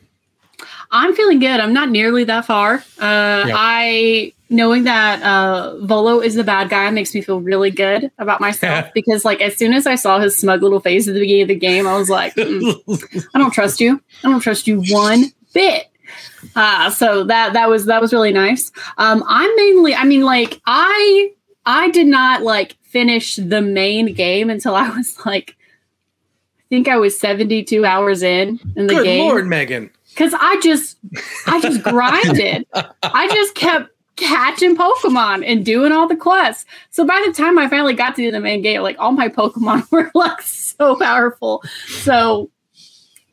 I'm feeling good. I'm not nearly that far. Uh, Yeah. I knowing that uh, Volo is the bad guy makes me feel really good about myself because, like, as soon as I saw his smug little face at the beginning of the game, I was like, "Mm, I don't trust you. I don't trust you one bit. Uh, so that that was that was really nice. Um, I'm mainly, I mean, like I I did not like finish the main game until I was like, I think I was 72 hours in in the good game lord megan because I just I just grinded. I just kept catching Pokemon and doing all the quests. So by the time I finally got to the main game, like all my Pokemon were like so powerful. So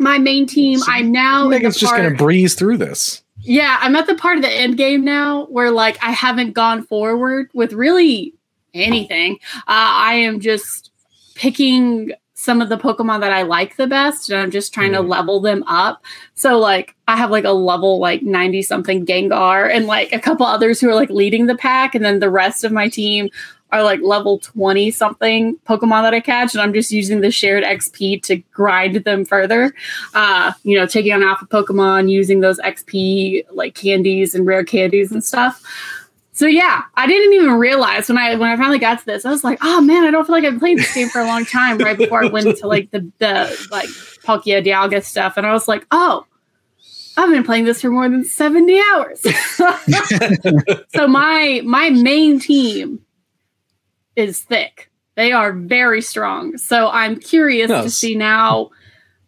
my main team, I'm now in the megan's just gonna breeze through this yeah, I'm at the part of the end game now where like I haven't gone forward with really anything. Uh, I am just picking some of the Pokemon that I like the best, and I'm just trying to Mhm. level them up. So like I have like a level like 90 something Gengar and like a couple others who are like leading the pack, and then the rest of my team are like level 20 something Pokemon that I catch, and I'm just using the shared XP to grind them further. Uh, you know, taking on alpha Pokemon, using those XP like candies and rare candies and stuff. So yeah, I didn't even realize when I when I finally got to this, I was like, oh man, I don't feel like I've played this game for a long time. Right before I went to like the the like Palkia Dialga stuff, and I was like, oh, I've been playing this for more than seventy hours. so my my main team is thick. They are very strong. So I'm curious to see now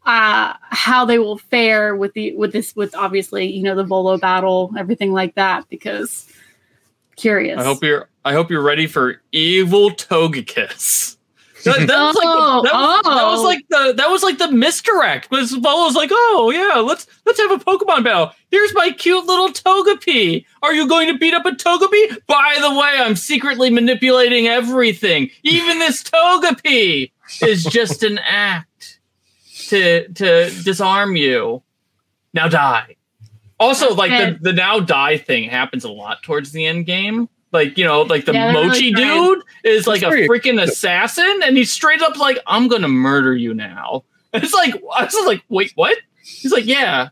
uh how they will fare with the with this with obviously you know the Volo battle everything like that because curious I hope you're I hope you're ready for evil Togekiss. That, that was like Oh, the, that, was, that was oh. like the that was like the misdirect because Volo's like, oh yeah, let's let's have a Pokemon battle. Here's my cute little Togepi. Are you going to beat up a Togepi? By the way, I'm secretly manipulating everything. Even this Togepi is just an act to to disarm you. Now die. Also, like the, the now die thing happens a lot towards the end game. Like, you know, like the Yeah, Mochi really dude is like a freaking assassin, and he's straight up like, I'm gonna murder you now. And it's like I was like, wait, what? He's like, Yeah,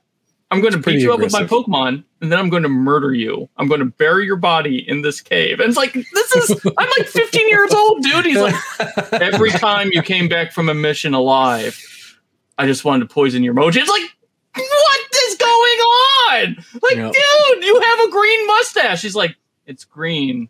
I'm going to beat you up with my. Pokemon, and then I'm going to murder you. I'm going to bury your body in this cave. And it's like, this is, I'm like 15 years old, dude. He's like, every time you came back from a mission alive, I just wanted to poison your mochi. It's like, what is going on? Like, Yep. dude, you have a green mustache. He's like, it's green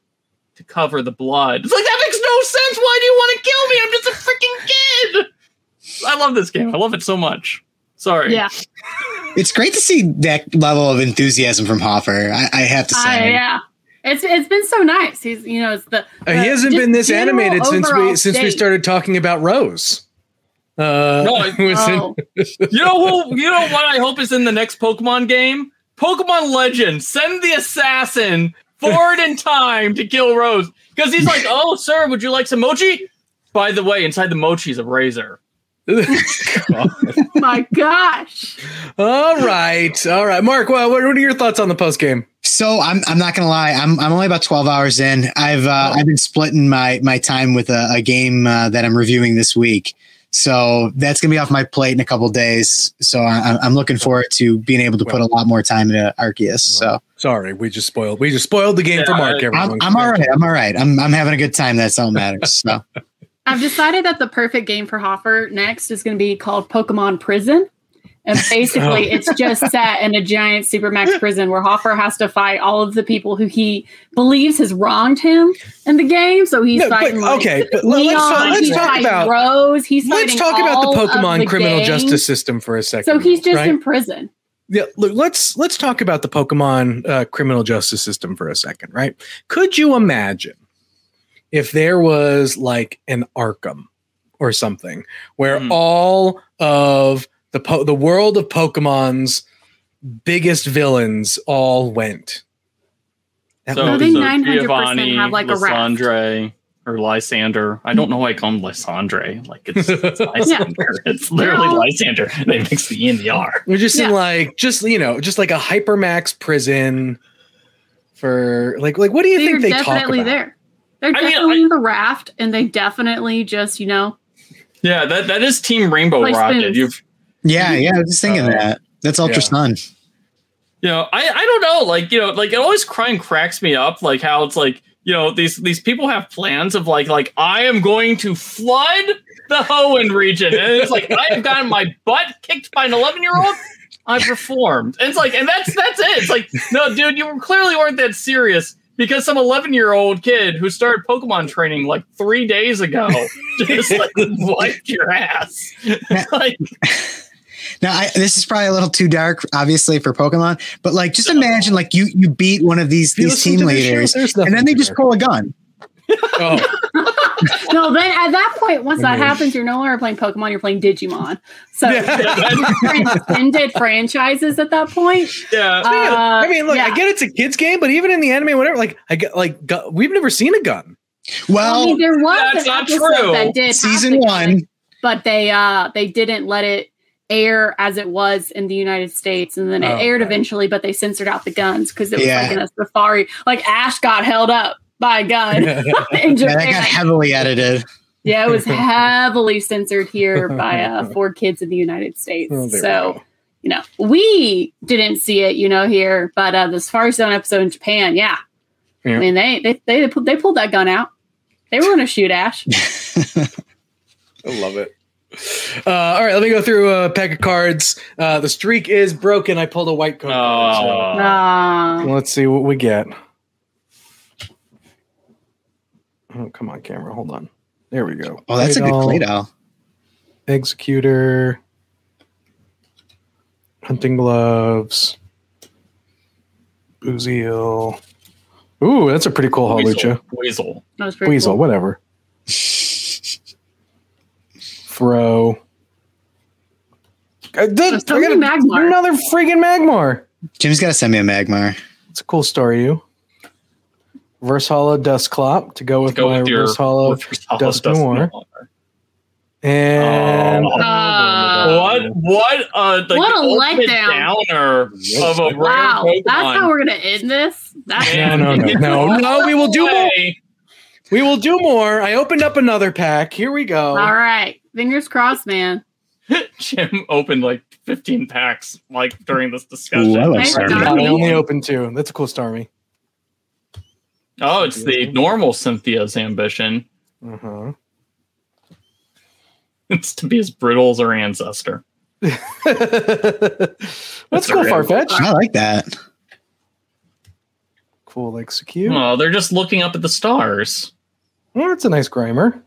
to cover the blood. It's like, that makes no sense. Why do you want to kill me? I'm just a freaking kid. I love this game. I love it so much. Sorry. Yeah, It's great to see that level of enthusiasm from Hoffer. I, I have to I, say. yeah. It's it's been so nice. He's you know it's the, Uh, he hasn't been this animated since we overall since we started talking about Rose. Uh, No, I- was Oh. You know who? You know what I hope is in the next Pokemon game? Pokemon Legend. Send the assassin forward in time to kill Rose because he's like, "Oh, sir, would you like some mochi?" By the way, inside the mochi is a razor. my gosh. all right, all right, Mark. Well, what, what are your thoughts on the post game? So I'm I'm not gonna lie. I'm I'm only about 12 hours in. I've uh, I've been splitting my my time with a, a game uh, that I'm reviewing this week. So that's gonna be off my plate in a couple days. So I, I'm looking forward to being able to put a lot more time into Arceus. So Sorry, we just spoiled. We just spoiled the game for Mark. I- Everyone, I'm, I'm all right. I'm all right. I'm I'm having a good time. That's all that matters. So I've decided that the perfect game for Hoffer next is going to be called Pokemon Prison. And basically, Oh. it's just set in a giant Supermax prison where Hoffer has to fight all of the people who he believes has wronged him in the game. So he's No, but- fighting like okay, but let- let's talk- let's he's talk fighting about- Rose. He's Let's fighting talk about the Pokemon the criminal gangs. justice system for a second. So he's just right? in prison. Yeah, look, let's let's talk about the Pokemon uh, criminal justice system for a second, right? Could you imagine if there was like an Arkham or something where Hmm. all of the po- the world of Pokemon's biggest villains all went? That So, would I be- think so 900% Giovanni, have, like, a raft. Lysandre, or Lysander. I don't know why I call him Lysandre. Like it's, it's Lysander. It's literally No. Lysander. They mix the E and the R. We're just in like just you know just like a hypermax prison for like like what do you They're think they talk definitely about? there. They're I mean, definitely in the raft, and they definitely just, you know, Yeah, that, that is Team Rainbow Like Rocket. You've yeah, yeah. I was just thinking Uh, that. That's Ultra yeah. Sun. you know i i don't know like you know like it always crime cracks me up like how it's like you know these these people have plans of like like i am going to flood the hoenn region. And it's like i have gotten my butt kicked by an 11 year old i've reformed. And it's like and that's that's it. It's like no dude you clearly weren't that serious because some 11 year old kid who started pokemon training like three days ago just like wiped your ass. Like Now, I, this is probably a little too dark, obviously, for Pokemon. But like, just imagine, like, you you beat one of these these team to this show, leaders, there's and then they just pull a gun. Oh, no. Then at that point, once that happens, you're no longer playing Pokemon. You're playing Digimon. So Yeah. transcended franchises at that point. yeah Uh, I mean, look, I get it's a kids game, but even in the anime, whatever, like I get like gu- we've never seen a gun. Well, I mean, there was that's an not true. that did season one. gun, but they uh they didn't let it air as it was in the United States, and then it Oh, aired okay. eventually. But they censored out the guns because it was Yeah. like in a safari. Like Ash got held up by a gun in Yeah, that got heavily edited. Yeah, it was heavily censored here by uh, 4Kids in the United States. Oh, so, go. you know, we didn't see it, you know, here, but uh, the Safari Zone episode in Japan, yeah. Yeah. I mean, they they they pulled, they pulled that gun out. They were going to shoot Ash. I love it. Uh, all right, let me go through a pack of cards. Uh, the streak is broken. I pulled a white code. card, so Oh. Uh, let's see what we get. Oh, come on, camera. Hold on. There we go. Oh, that's a good Claydol, play doll. Executor. Hunting gloves. Buizel. Ooh, that's a pretty cool Hawlucha. Weasel. Weasel. that was pretty Weasel, cool. whatever. Throw. Uh, th- So I got many Magmar. Another freaking Magmar. Jim's got to send me a Magmar. It's a cool story, you. Versala Dustclop to go with Go my with your Versala. with Dust Dust Noir. Noir. And Oh. Uh, What? What? Uh, like What a the letdown. downer of a Wow, rare Pokemon. that's how we're going to end this? That's No, no, no, no, no, we will do more. Way. we will do more. I opened up another pack. Here we go. all right. Fingers crossed, man. Jim opened like 15 packs like during this discussion. Ooh, I like Nice Starmie. I only opened two. That's a cool Starmie. oh, it's the normal Cynthia's ambition. Uh-huh. It's to be as brittle as her ancestor. That's That's cool, right. Farfetch. I like that. Cool, like so cute. Oh, they're just looking up at the stars. Oh, that's a nice Grimer.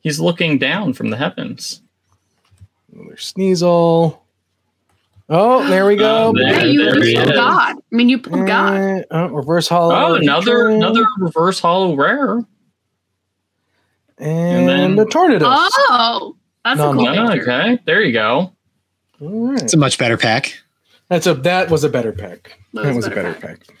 He's looking down from the heavens. Another Sneasel. Oh, there we go. Oh, there- Hey, you, there he pulled. God. I mean, you pulled God. Uh, oh, reverse holo. Oh, another Return. another reverse holo rare. and, then- a tornado. Oh, that's No, a cool no, okay, there you go. All right. It's a much better pack. That's a that was a better pack. That That was was a a better pack. pick.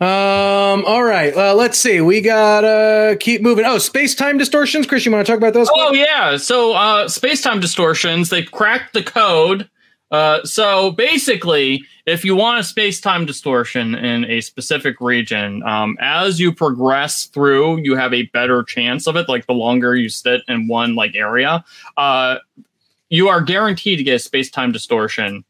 Um. All right. Well, let's see. We gotta keep moving. Oh, space time distortions. Chris, you want to talk about those? Oh yeah, so uh, space-time distortions. They cracked the code. Uh, so basically, if you want a space-time distortion in a specific region, um, as you progress through, you have a better chance of it. Like the longer you sit in one like area, uh, you are guaranteed to get a space-time distortion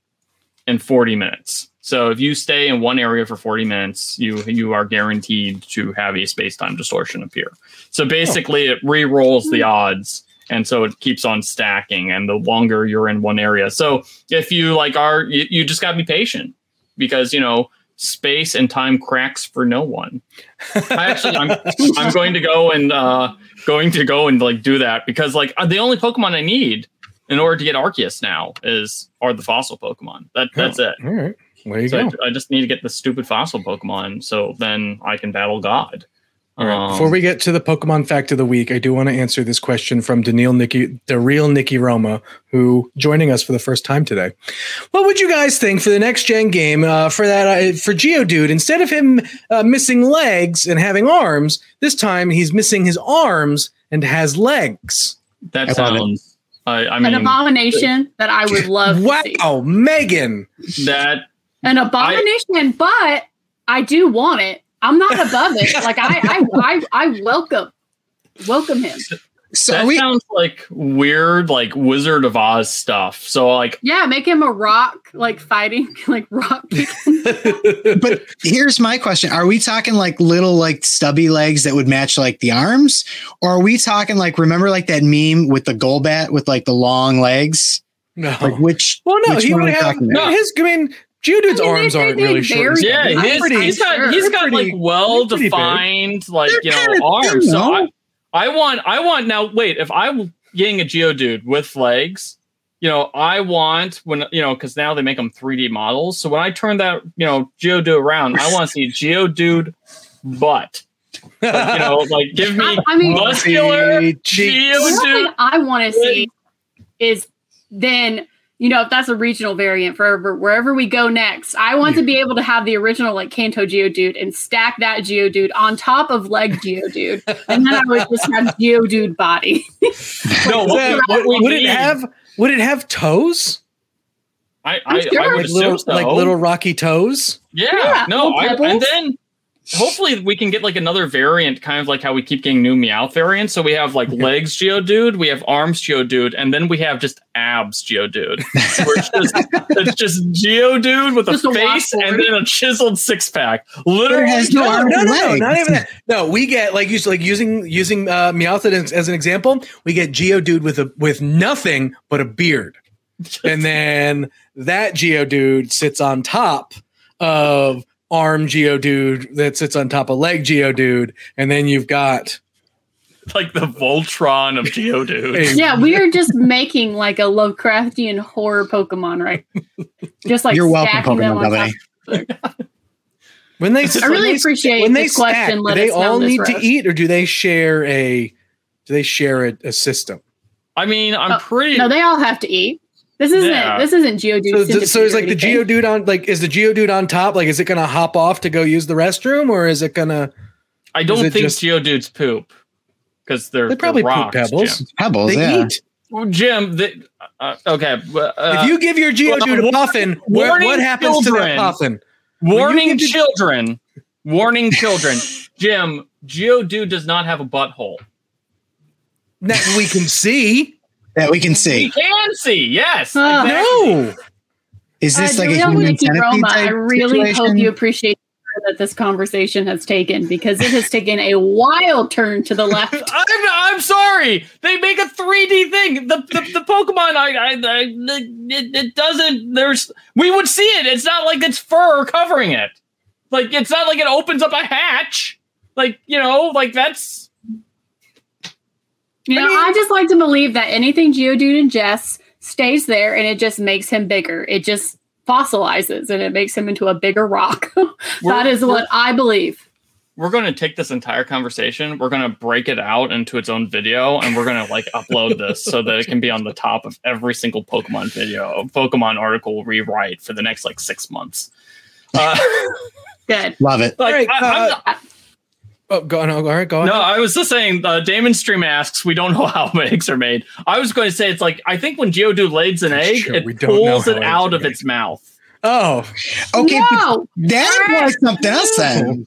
in 40 minutes. So if you stay in one area for 40 minutes, you you are guaranteed to have a space-time distortion appear. So basically, it re-rolls the odds, and so it keeps on stacking. And the longer you're in one area, so if you like are, you, you just got to be patient because you know space and time cracks for no one. I actually, I'm I'm going to go and uh, going to go and like do that because like uh, the only Pokemon I need in order to get Arceus now is are the fossil Pokemon. That that's it. All right. There you So go. I, I just need to get the stupid fossil Pokemon, so then I can battle God. All right. Um, Before we get to the Pokemon fact of the week, I do want to answer this question from Daniil Nikki, the real Nikki Roma, who joining us for the first time today. What would you guys think for the next gen game uh, for that uh, for Geodude? Instead of him uh, missing legs and having arms, this time he's missing his arms and has legs. that I sounds. I, I An abomination that I would love to see. Wow, Megan! that. An abomination, but I do want it. I'm not above it. Like I, I, I, I welcome, welcome him. So that we, sounds like weird, like Wizard of Oz stuff. So like, Yeah, make him a rock, like fighting, like rock. but here's my question: Are we talking like little like stubby legs that would match like the arms, or are we talking like remember like that meme with the Golbat with like the long legs? No. Like which? well, no, which he would have no, his. I mean, Geodude's I mean, arms they- aren't they really vary. short. yeah, I'm his, pretty he's got sure. he's They're got pretty- like well they're pretty big. defined, like They're you know, kinda arms. thin, So. I, I want, I want now. Wait, if I'm getting a Geodude with legs. You know, I want when you know because now they make them 3D models. So when I turn that you know Geodude around, I want to see Geodude butt. Like, you know, like give me I mean, muscular Cheeks. the Geodude. I want to see is then you know if that's a regional variant for wherever we go next. I want to be able to have the original like Kanto Geodude and stack that Geodude on top of leg Geodude, and then I would just have Geodude body. No, Is what, that- what we would it have? Would it have toes? I, I, I'm I would Like assume little, so. like little rocky toes? Yeah, Yeah, no, I, and pebbles. then hopefully we can get like another variant, kind of like how we keep getting new Meowth variants. So we have like legs Geodude, we have arms Geodude, and then we have just abs Geodude. Where it's just it's just Geodude with Just a a face and then a chiseled six pack. Literally, has no No, arms no, and no, no, not even that. No, we get like use like using using uh, Meowth as, as an example. We get Geodude with a with nothing but a beard, and then that Geodude sits on top of arm Geodude that sits on top of leg Geodude, and then you've got like the Voltron of Geodude. a yeah, we are just making like a Lovecraftian horror Pokemon, right? Just like You're welcome, Pokemon on Company. when they I really when they- appreciate when they this question. stack, do Let they us all this need to eat, or do they share a do they share a, a system? I mean, I'm Oh, pretty. No, they all have to eat. This isn't Yeah. this isn't Geodude. So, so Centipede is or like the anything. Geodude on like is the Geodude on top? Like, is it gonna hop off to go use the restroom, or is it gonna? I don't think just- Geodudes poop because they're They probably they're poop rocks, pebbles. Jim. Pebbles, They yeah. eat. Well, Jim, the, uh, okay. Uh, if you give your Geodude well, a puffin, what, what happens to that children. puffin? warning give the- children, warning children, Jim, Geodude does not have a butthole. That we can see. That we can see. We can see, yes. Oh. exactly. No, Is this Uh, like a human Wiki centipede Roma, I type really hope you appreciate that this conversation has taken because it has taken a wild turn to the left. I'm, I'm sorry. They make a 3D thing. The the, the Pokemon, I, I, I it, it doesn't. There's we would see it. It's not like it's fur covering it. Like it's not like it opens up a hatch. Like you know, like that's You know, I, just like to believe that anything Geodude ingests stays there and it just makes him bigger. It just fossilizes and it makes him into a bigger rock. that is what I believe. we're going to take this entire conversation. We're going to break it out into its own video, and we're going to like upload this so that it can be on the top of every single Pokemon video, Pokemon article rewrite for the next like six months. Uh, Good. Love it. like, Right, I, uh, Oh, go on. All right, go on. No, I was just saying. Uh, Damon Stream asks, "We don't know how eggs are made." I was going to say it's like I think when Geodude lays an egg, Sure, we it don't know pulls how it out of made. its mouth. Oh, Okay, but no. that was something else then.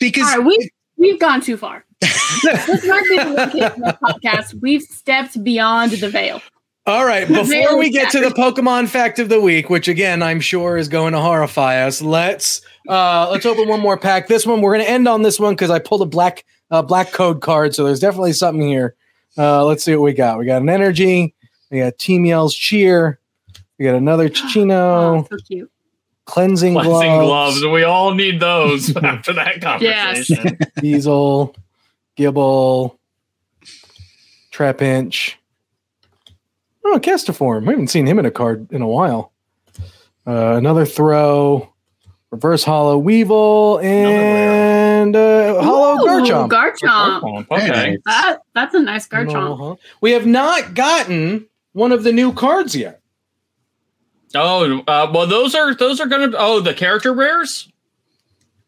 Because All right, we we've gone too far. this might be the location of the podcast. We've stepped beyond the veil. All right. Before we get to the. Pokemon fact of the week, which again I'm sure is going to horrify us, let's uh let's open one more pack. This one we're going to end on this one because I pulled a black uh, black code card, so there's definitely something here. Uh, let's see what we got. We got an energy. We got Team Yell's cheer. We got another Oh, so cute. cleansing, Cleansing gloves, gloves. We all need those after that Yes. conversation. Buizel, Gible, Trapinch. Oh, Castform. We haven't seen him in a card in a while. Uh, another throw, reverse holo Weevil, and uh, holo Ooh, Garchomp. Garchomp. Okay. That, that's a nice Garchomp. Uh-huh. We have not gotten one of the new cards yet. Oh, uh, well, those are those are gonna. Oh, the character rares.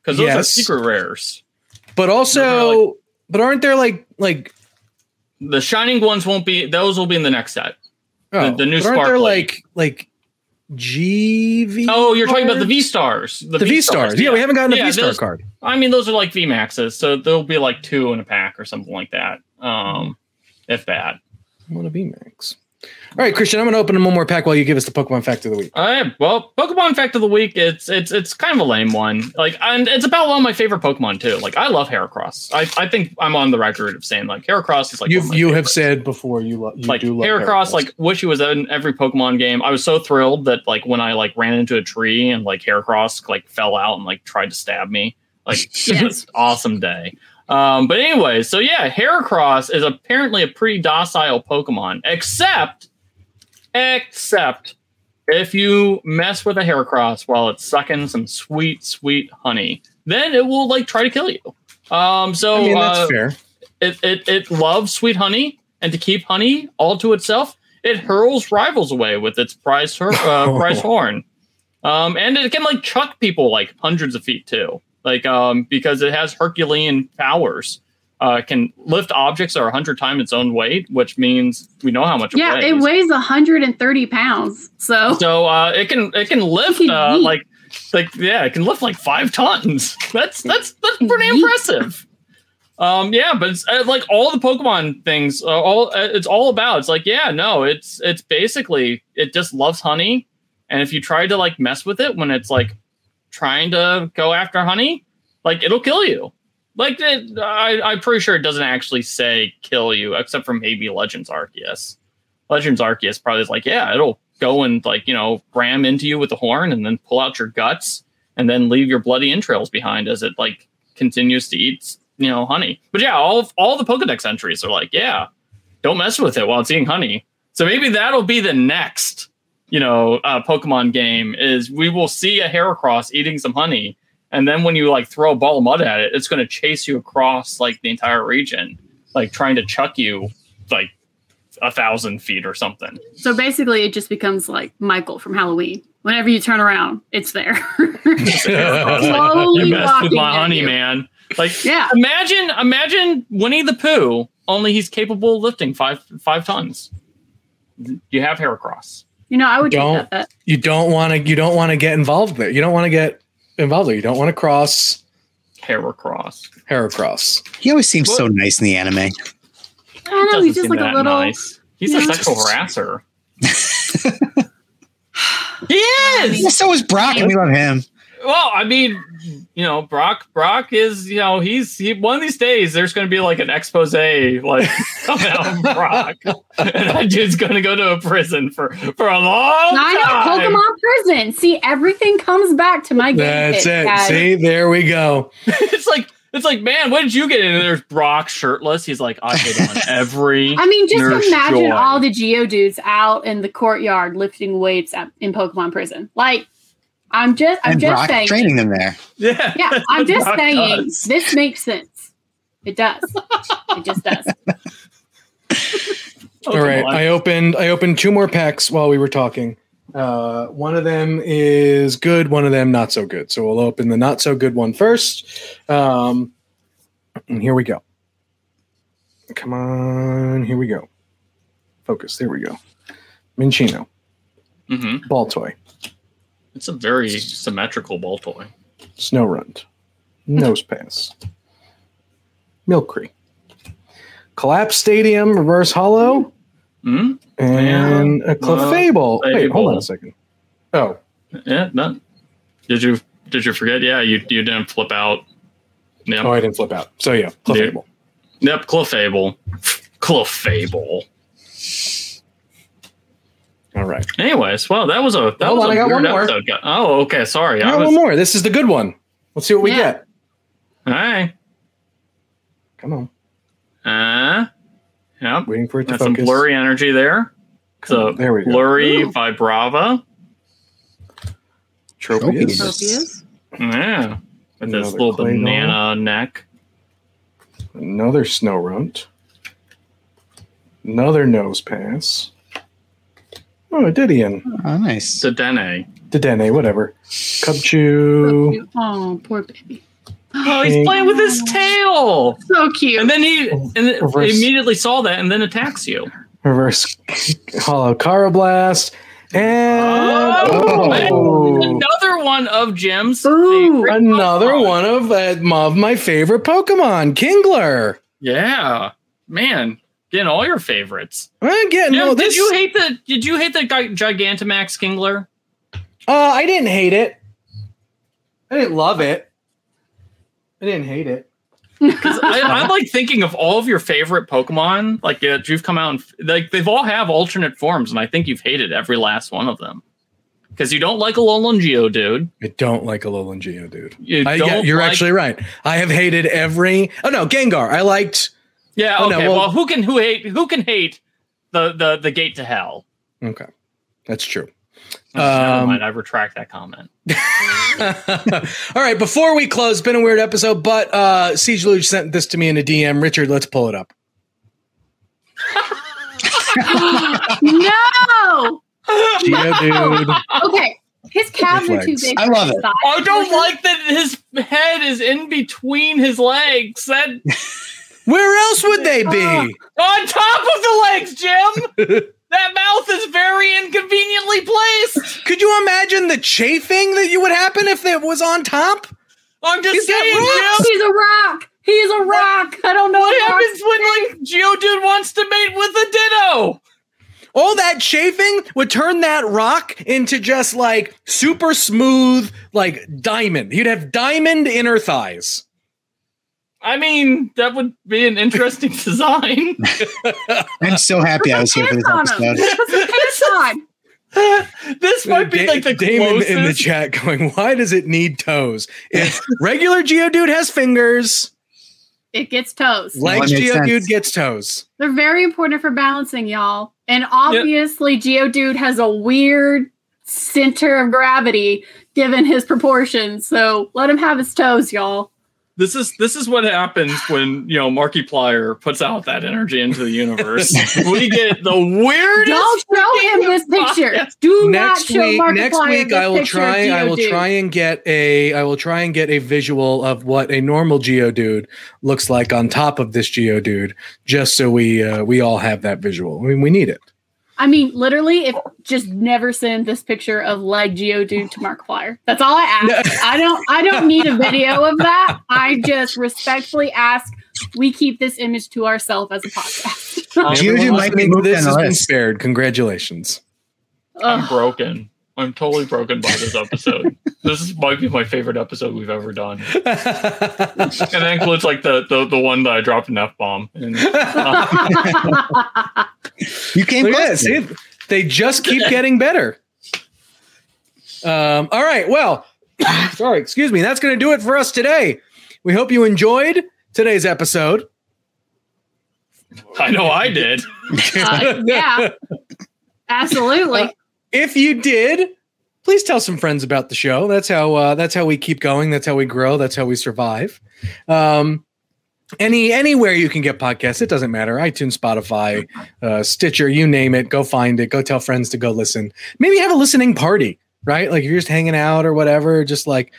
Because those are Yes. secret rares. But also, No, but aren't there like like The shining ones won't be. Those will be in the next set. Oh, the new but aren't there like like GV? Oh, you're talking about the? V stars. The V stars. Yeah, we haven't gotten a Yeah, V star card. I mean, those are like V maxes, so there'll be like two in a pack or something like that. Um, if that. I want a V Max. All right, Christian, I'm going to open one more pack while you give us the Pokemon fact of the week. All right. Well, Pokemon fact of the week. It's it's it's kind of a lame one. Like, and it's about one of my favorite Pokemon too. Like, I love Heracross. I, I think I'm on the record of saying like Heracross is like you one of my you have said before you, lo- you like do love Heracross, like wish he was in every Pokemon game. I was so thrilled that like when I like ran into a tree and like Heracross like fell out and like tried to stab me. Like it was an awesome day. Um, but anyway, so yeah, Heracross is apparently a pretty docile Pokemon, except except if you mess with a Heracross while it's sucking some sweet, sweet honey, then it will like try to kill you. Um, so I mean that's uh, fair. it, it it loves sweet honey, and to keep honey all to itself, it hurls rivals away with its prize hur- uh, prize horn. Um, and it can like chuck people like hundreds of feet too, like um, because it has Herculean powers. Uh, can lift objects that are hundred times its own weight, which means we know how much it Yeah, weighs. it weighs 130 pounds. So So uh, it can it can lift can uh, like like yeah, it can lift like five tons. That's that's that's pretty impressive. Um, yeah, but it's uh, like all the Pokemon things. Uh, all uh, it's all about. It's like yeah, no, it's it's basically it just loves honey, and if you try to like mess with it when it's like trying to go after honey, like it'll kill you. Like I, I'm pretty sure it doesn't actually say kill you, except for maybe Legends Arceus. Legends Arceus probably is like, yeah, it'll go and like you know ram into you with the horn and then pull out your guts and then leave your bloody entrails behind as it like continues to eat you know honey. But yeah, all of, all the Pokedex entries are like, yeah, don't mess with it while it's eating honey. So maybe that'll be the next you know uh, Pokemon game is we will see a Heracross eating some honey. And then when you like throw a ball of mud at it, it's going to chase you across like the entire region, like trying to chuck you like a thousand feet or something. so basically it just becomes like Michael from Halloween. Whenever you turn around, it's there. Slowly you messed with walking my honey, you. man. Like, yeah. imagine, imagine Winnie the Pooh. Only he's capable of lifting five five tons. You have Heracross. You know, I would Don't. that. You don't want to. You don't want to get involved there. You don't want to get involved there. You don't want to cross Heracross. Heracross. he always seems so nice in the anime. I know Doesn't he's just like a little. nice. He's a sexual harasser. He is. Yeah, so is Brock, and we love him. Well, I mean, you know, Brock. Brock is, you know, he's he. One of these days, there's going to be like an expose, like coming out of Brock, and that dude's going to go to a prison for for a long I know time. Pokemon prison. See, everything comes back to my game. That's pit, it. guys. See, there we go. it's like it's like, man, when did you get in? And there's Brock shirtless. He's like, I hit on every. I mean, just imagine Joy. all the Geodudes out in the courtyard lifting weights at, in Pokemon prison. Like, I'm just, I'm and just Brock saying. training them there. yeah, Yeah, I'm just Brock saying. does. This makes sense. It does. it just does. All right, I opened I opened two more packs while we were talking. Uh, one of them is good, one of them not so good. So we'll open the not so good one first. Um, and here we go. Come on, here we go. Focus. There we go. Minccino, Mm-hmm. ball toy, It's a very symmetrical ball toy. Snorunt, nose pass, Milcery, collapse stadium, reverse holo, Hmm? and a Clefable. Wait, hold on a second. Oh, Yeah, no. Did you did you forget? Yeah, you you didn't flip out. Yep. Oh, I didn't flip out. So yeah, Clefable. Yep, Clefable. Clefable. All right. Anyways, well, that was a that Hold was on, a I got weird one more. episode. Oh, okay, sorry. I I got was one more. This is the good one. Let's see what we Yeah. get. all right. Come on. Uh, yep. Waiting for it to Got some blurry energy there. So There we go. blurry Ooh. Vibrava. Tropius. Tropius. Yeah. With this little clay doll. banana neck. Another Snorunt. Another Nosepass. Oh, a Dedenne. Oh, nice. Dedenne. Dedenne, whatever. Cubchoo. Oh, poor baby. Oh, he's playing with his tail. So cute. And then he and then Reverse. immediately saw that and then attacks you. Reverse holo Karrablast. And Oh, oh, Another one of Jim's Ooh. another Pokemon. one of, uh, of my favorite Pokemon, Kingler. Yeah, man, getting all your favorites. I'm getting Jim, well, did this. you hate the? Did you hate the Gigantamax Kingler? Uh, I didn't hate it. I didn't love it. I didn't hate it. Because I'm like thinking of all of your favorite Pokemon, like that you've come out and like they've all have alternate forms, and I think you've hated every last one of them. Because you don't like a Alolan Geodude. I don't like Alolan Geodude. You I, don't yeah, you're like- actually right. I have hated every. Oh no, Gengar. I liked. Yeah. Oh, Okay. no, well- well, who can who hate who can hate the the the gate to hell? Okay, that's true. Oh, never Um, mind. I retract that comment. All right, before we close, been a weird episode, but uh Siege Luge sent this to me in a DM. Richard, let's pull it up. no. Geodude. Okay. His calves are too big. I love it. I don't like that his head is in between his legs. That Where else would they be? on top of the legs, Jim. that mouth is very inconveniently placed. Could you imagine the chafing that you would happen if it was on top? I'm just He's saying. Jim. He's a rock. He's a rock. I don't know What what happens when like Geodude wants to mate with a Ditto? All that chafing would turn that rock into just like super smooth, like diamond. You'd have diamond inner thighs. I mean, that would be an interesting design. I'm so happy I was here for this Pants episode. Put some on. this might be Da- like the Damon closest. in the chat going, why does it need toes? If regular Geodude has fingers, It gets toes. legs makes Geodude sense. gets toes. They're very important for balancing, y'all. And obviously, Geodude has a weird center of gravity given his proportions. So let him have his toes, y'all. This is this is what happens when you know Markiplier puts out that energy into the universe. we get the weirdest. Don't show him this picture. podcast. Do next not show week, Markiplier next week, this I will try. I will try and get a. I will try and get a visual of what a normal Geodude looks like on top of this Geodude, just so we uh, we all have that visual. I mean, we need it. I mean, literally, if just never send this picture of leg Geodude to Markiplier. That's all I ask. I don't. I don't need a video of that. I just respectfully ask. We keep this image to ourselves as a podcast. Geodude Everyone might be listening to moved this has been spared. Congratulations. I'm broken. I'm totally broken by this episode. this is, might be my favorite episode we've ever done, and that includes like the the, the one that I dropped an f bomb. Uh, you came Look at close. that. See, they just keep getting better. Um, all right. Well, sorry, excuse me. That's going to do it for us today. We hope you enjoyed today's episode. I know I did. Uh, yeah, absolutely. If you did, please tell some friends about the show. That's how uh, that's how we keep going. That's how we grow. That's how we survive. Um, any anywhere you can get podcasts, it doesn't matter. iTunes, Spotify, uh, Stitcher, you name it. Go find it. Go tell friends to go listen. Maybe have a listening party, right? Like if you're just hanging out or whatever, just like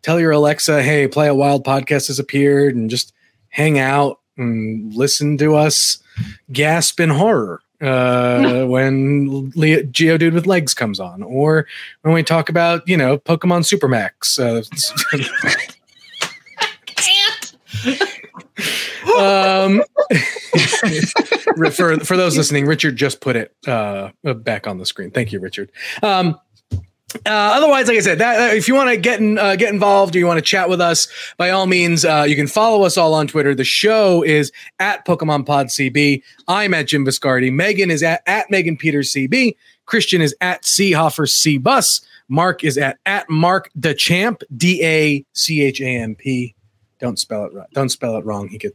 tell your Alexa, "Hey, play a wild podcast has appeared," and just hang out and listen to us gasp in horror uh, when Le- Geodude with legs comes on, or when we talk about you know Pokemon Supermax. Uh, um, for for those listening, Richard just put it uh, back on the screen. Thank you, Richard. Um, uh, otherwise, like I said, that, that- if you want to get in, uh, get involved or you want to chat with us, by all means, uh, you can follow us all on Twitter. The show is at Pokemon Pod CB. I'm at Jim Viscardi. Megan is at, at Megan Peters CB. Christian is at Seahoffer C Bus. Mark is at at Mark Dachamp D A C H A M P. Don't spell it right. Don't spell it wrong. He could.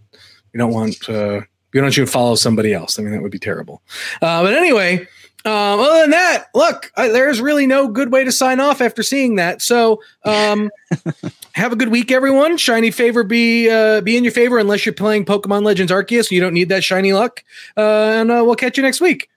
We don't want. Uh, don't want you to follow somebody else. I mean, that would be terrible. Uh, but anyway, um, other than that, look, I, there's really no good way to sign off after seeing that. So, um, have a good week, everyone. Shiny favor be uh, be in your favor, unless you're playing Pokemon Legends Arceus. You don't need that shiny luck. Uh, and uh, we'll catch you next week.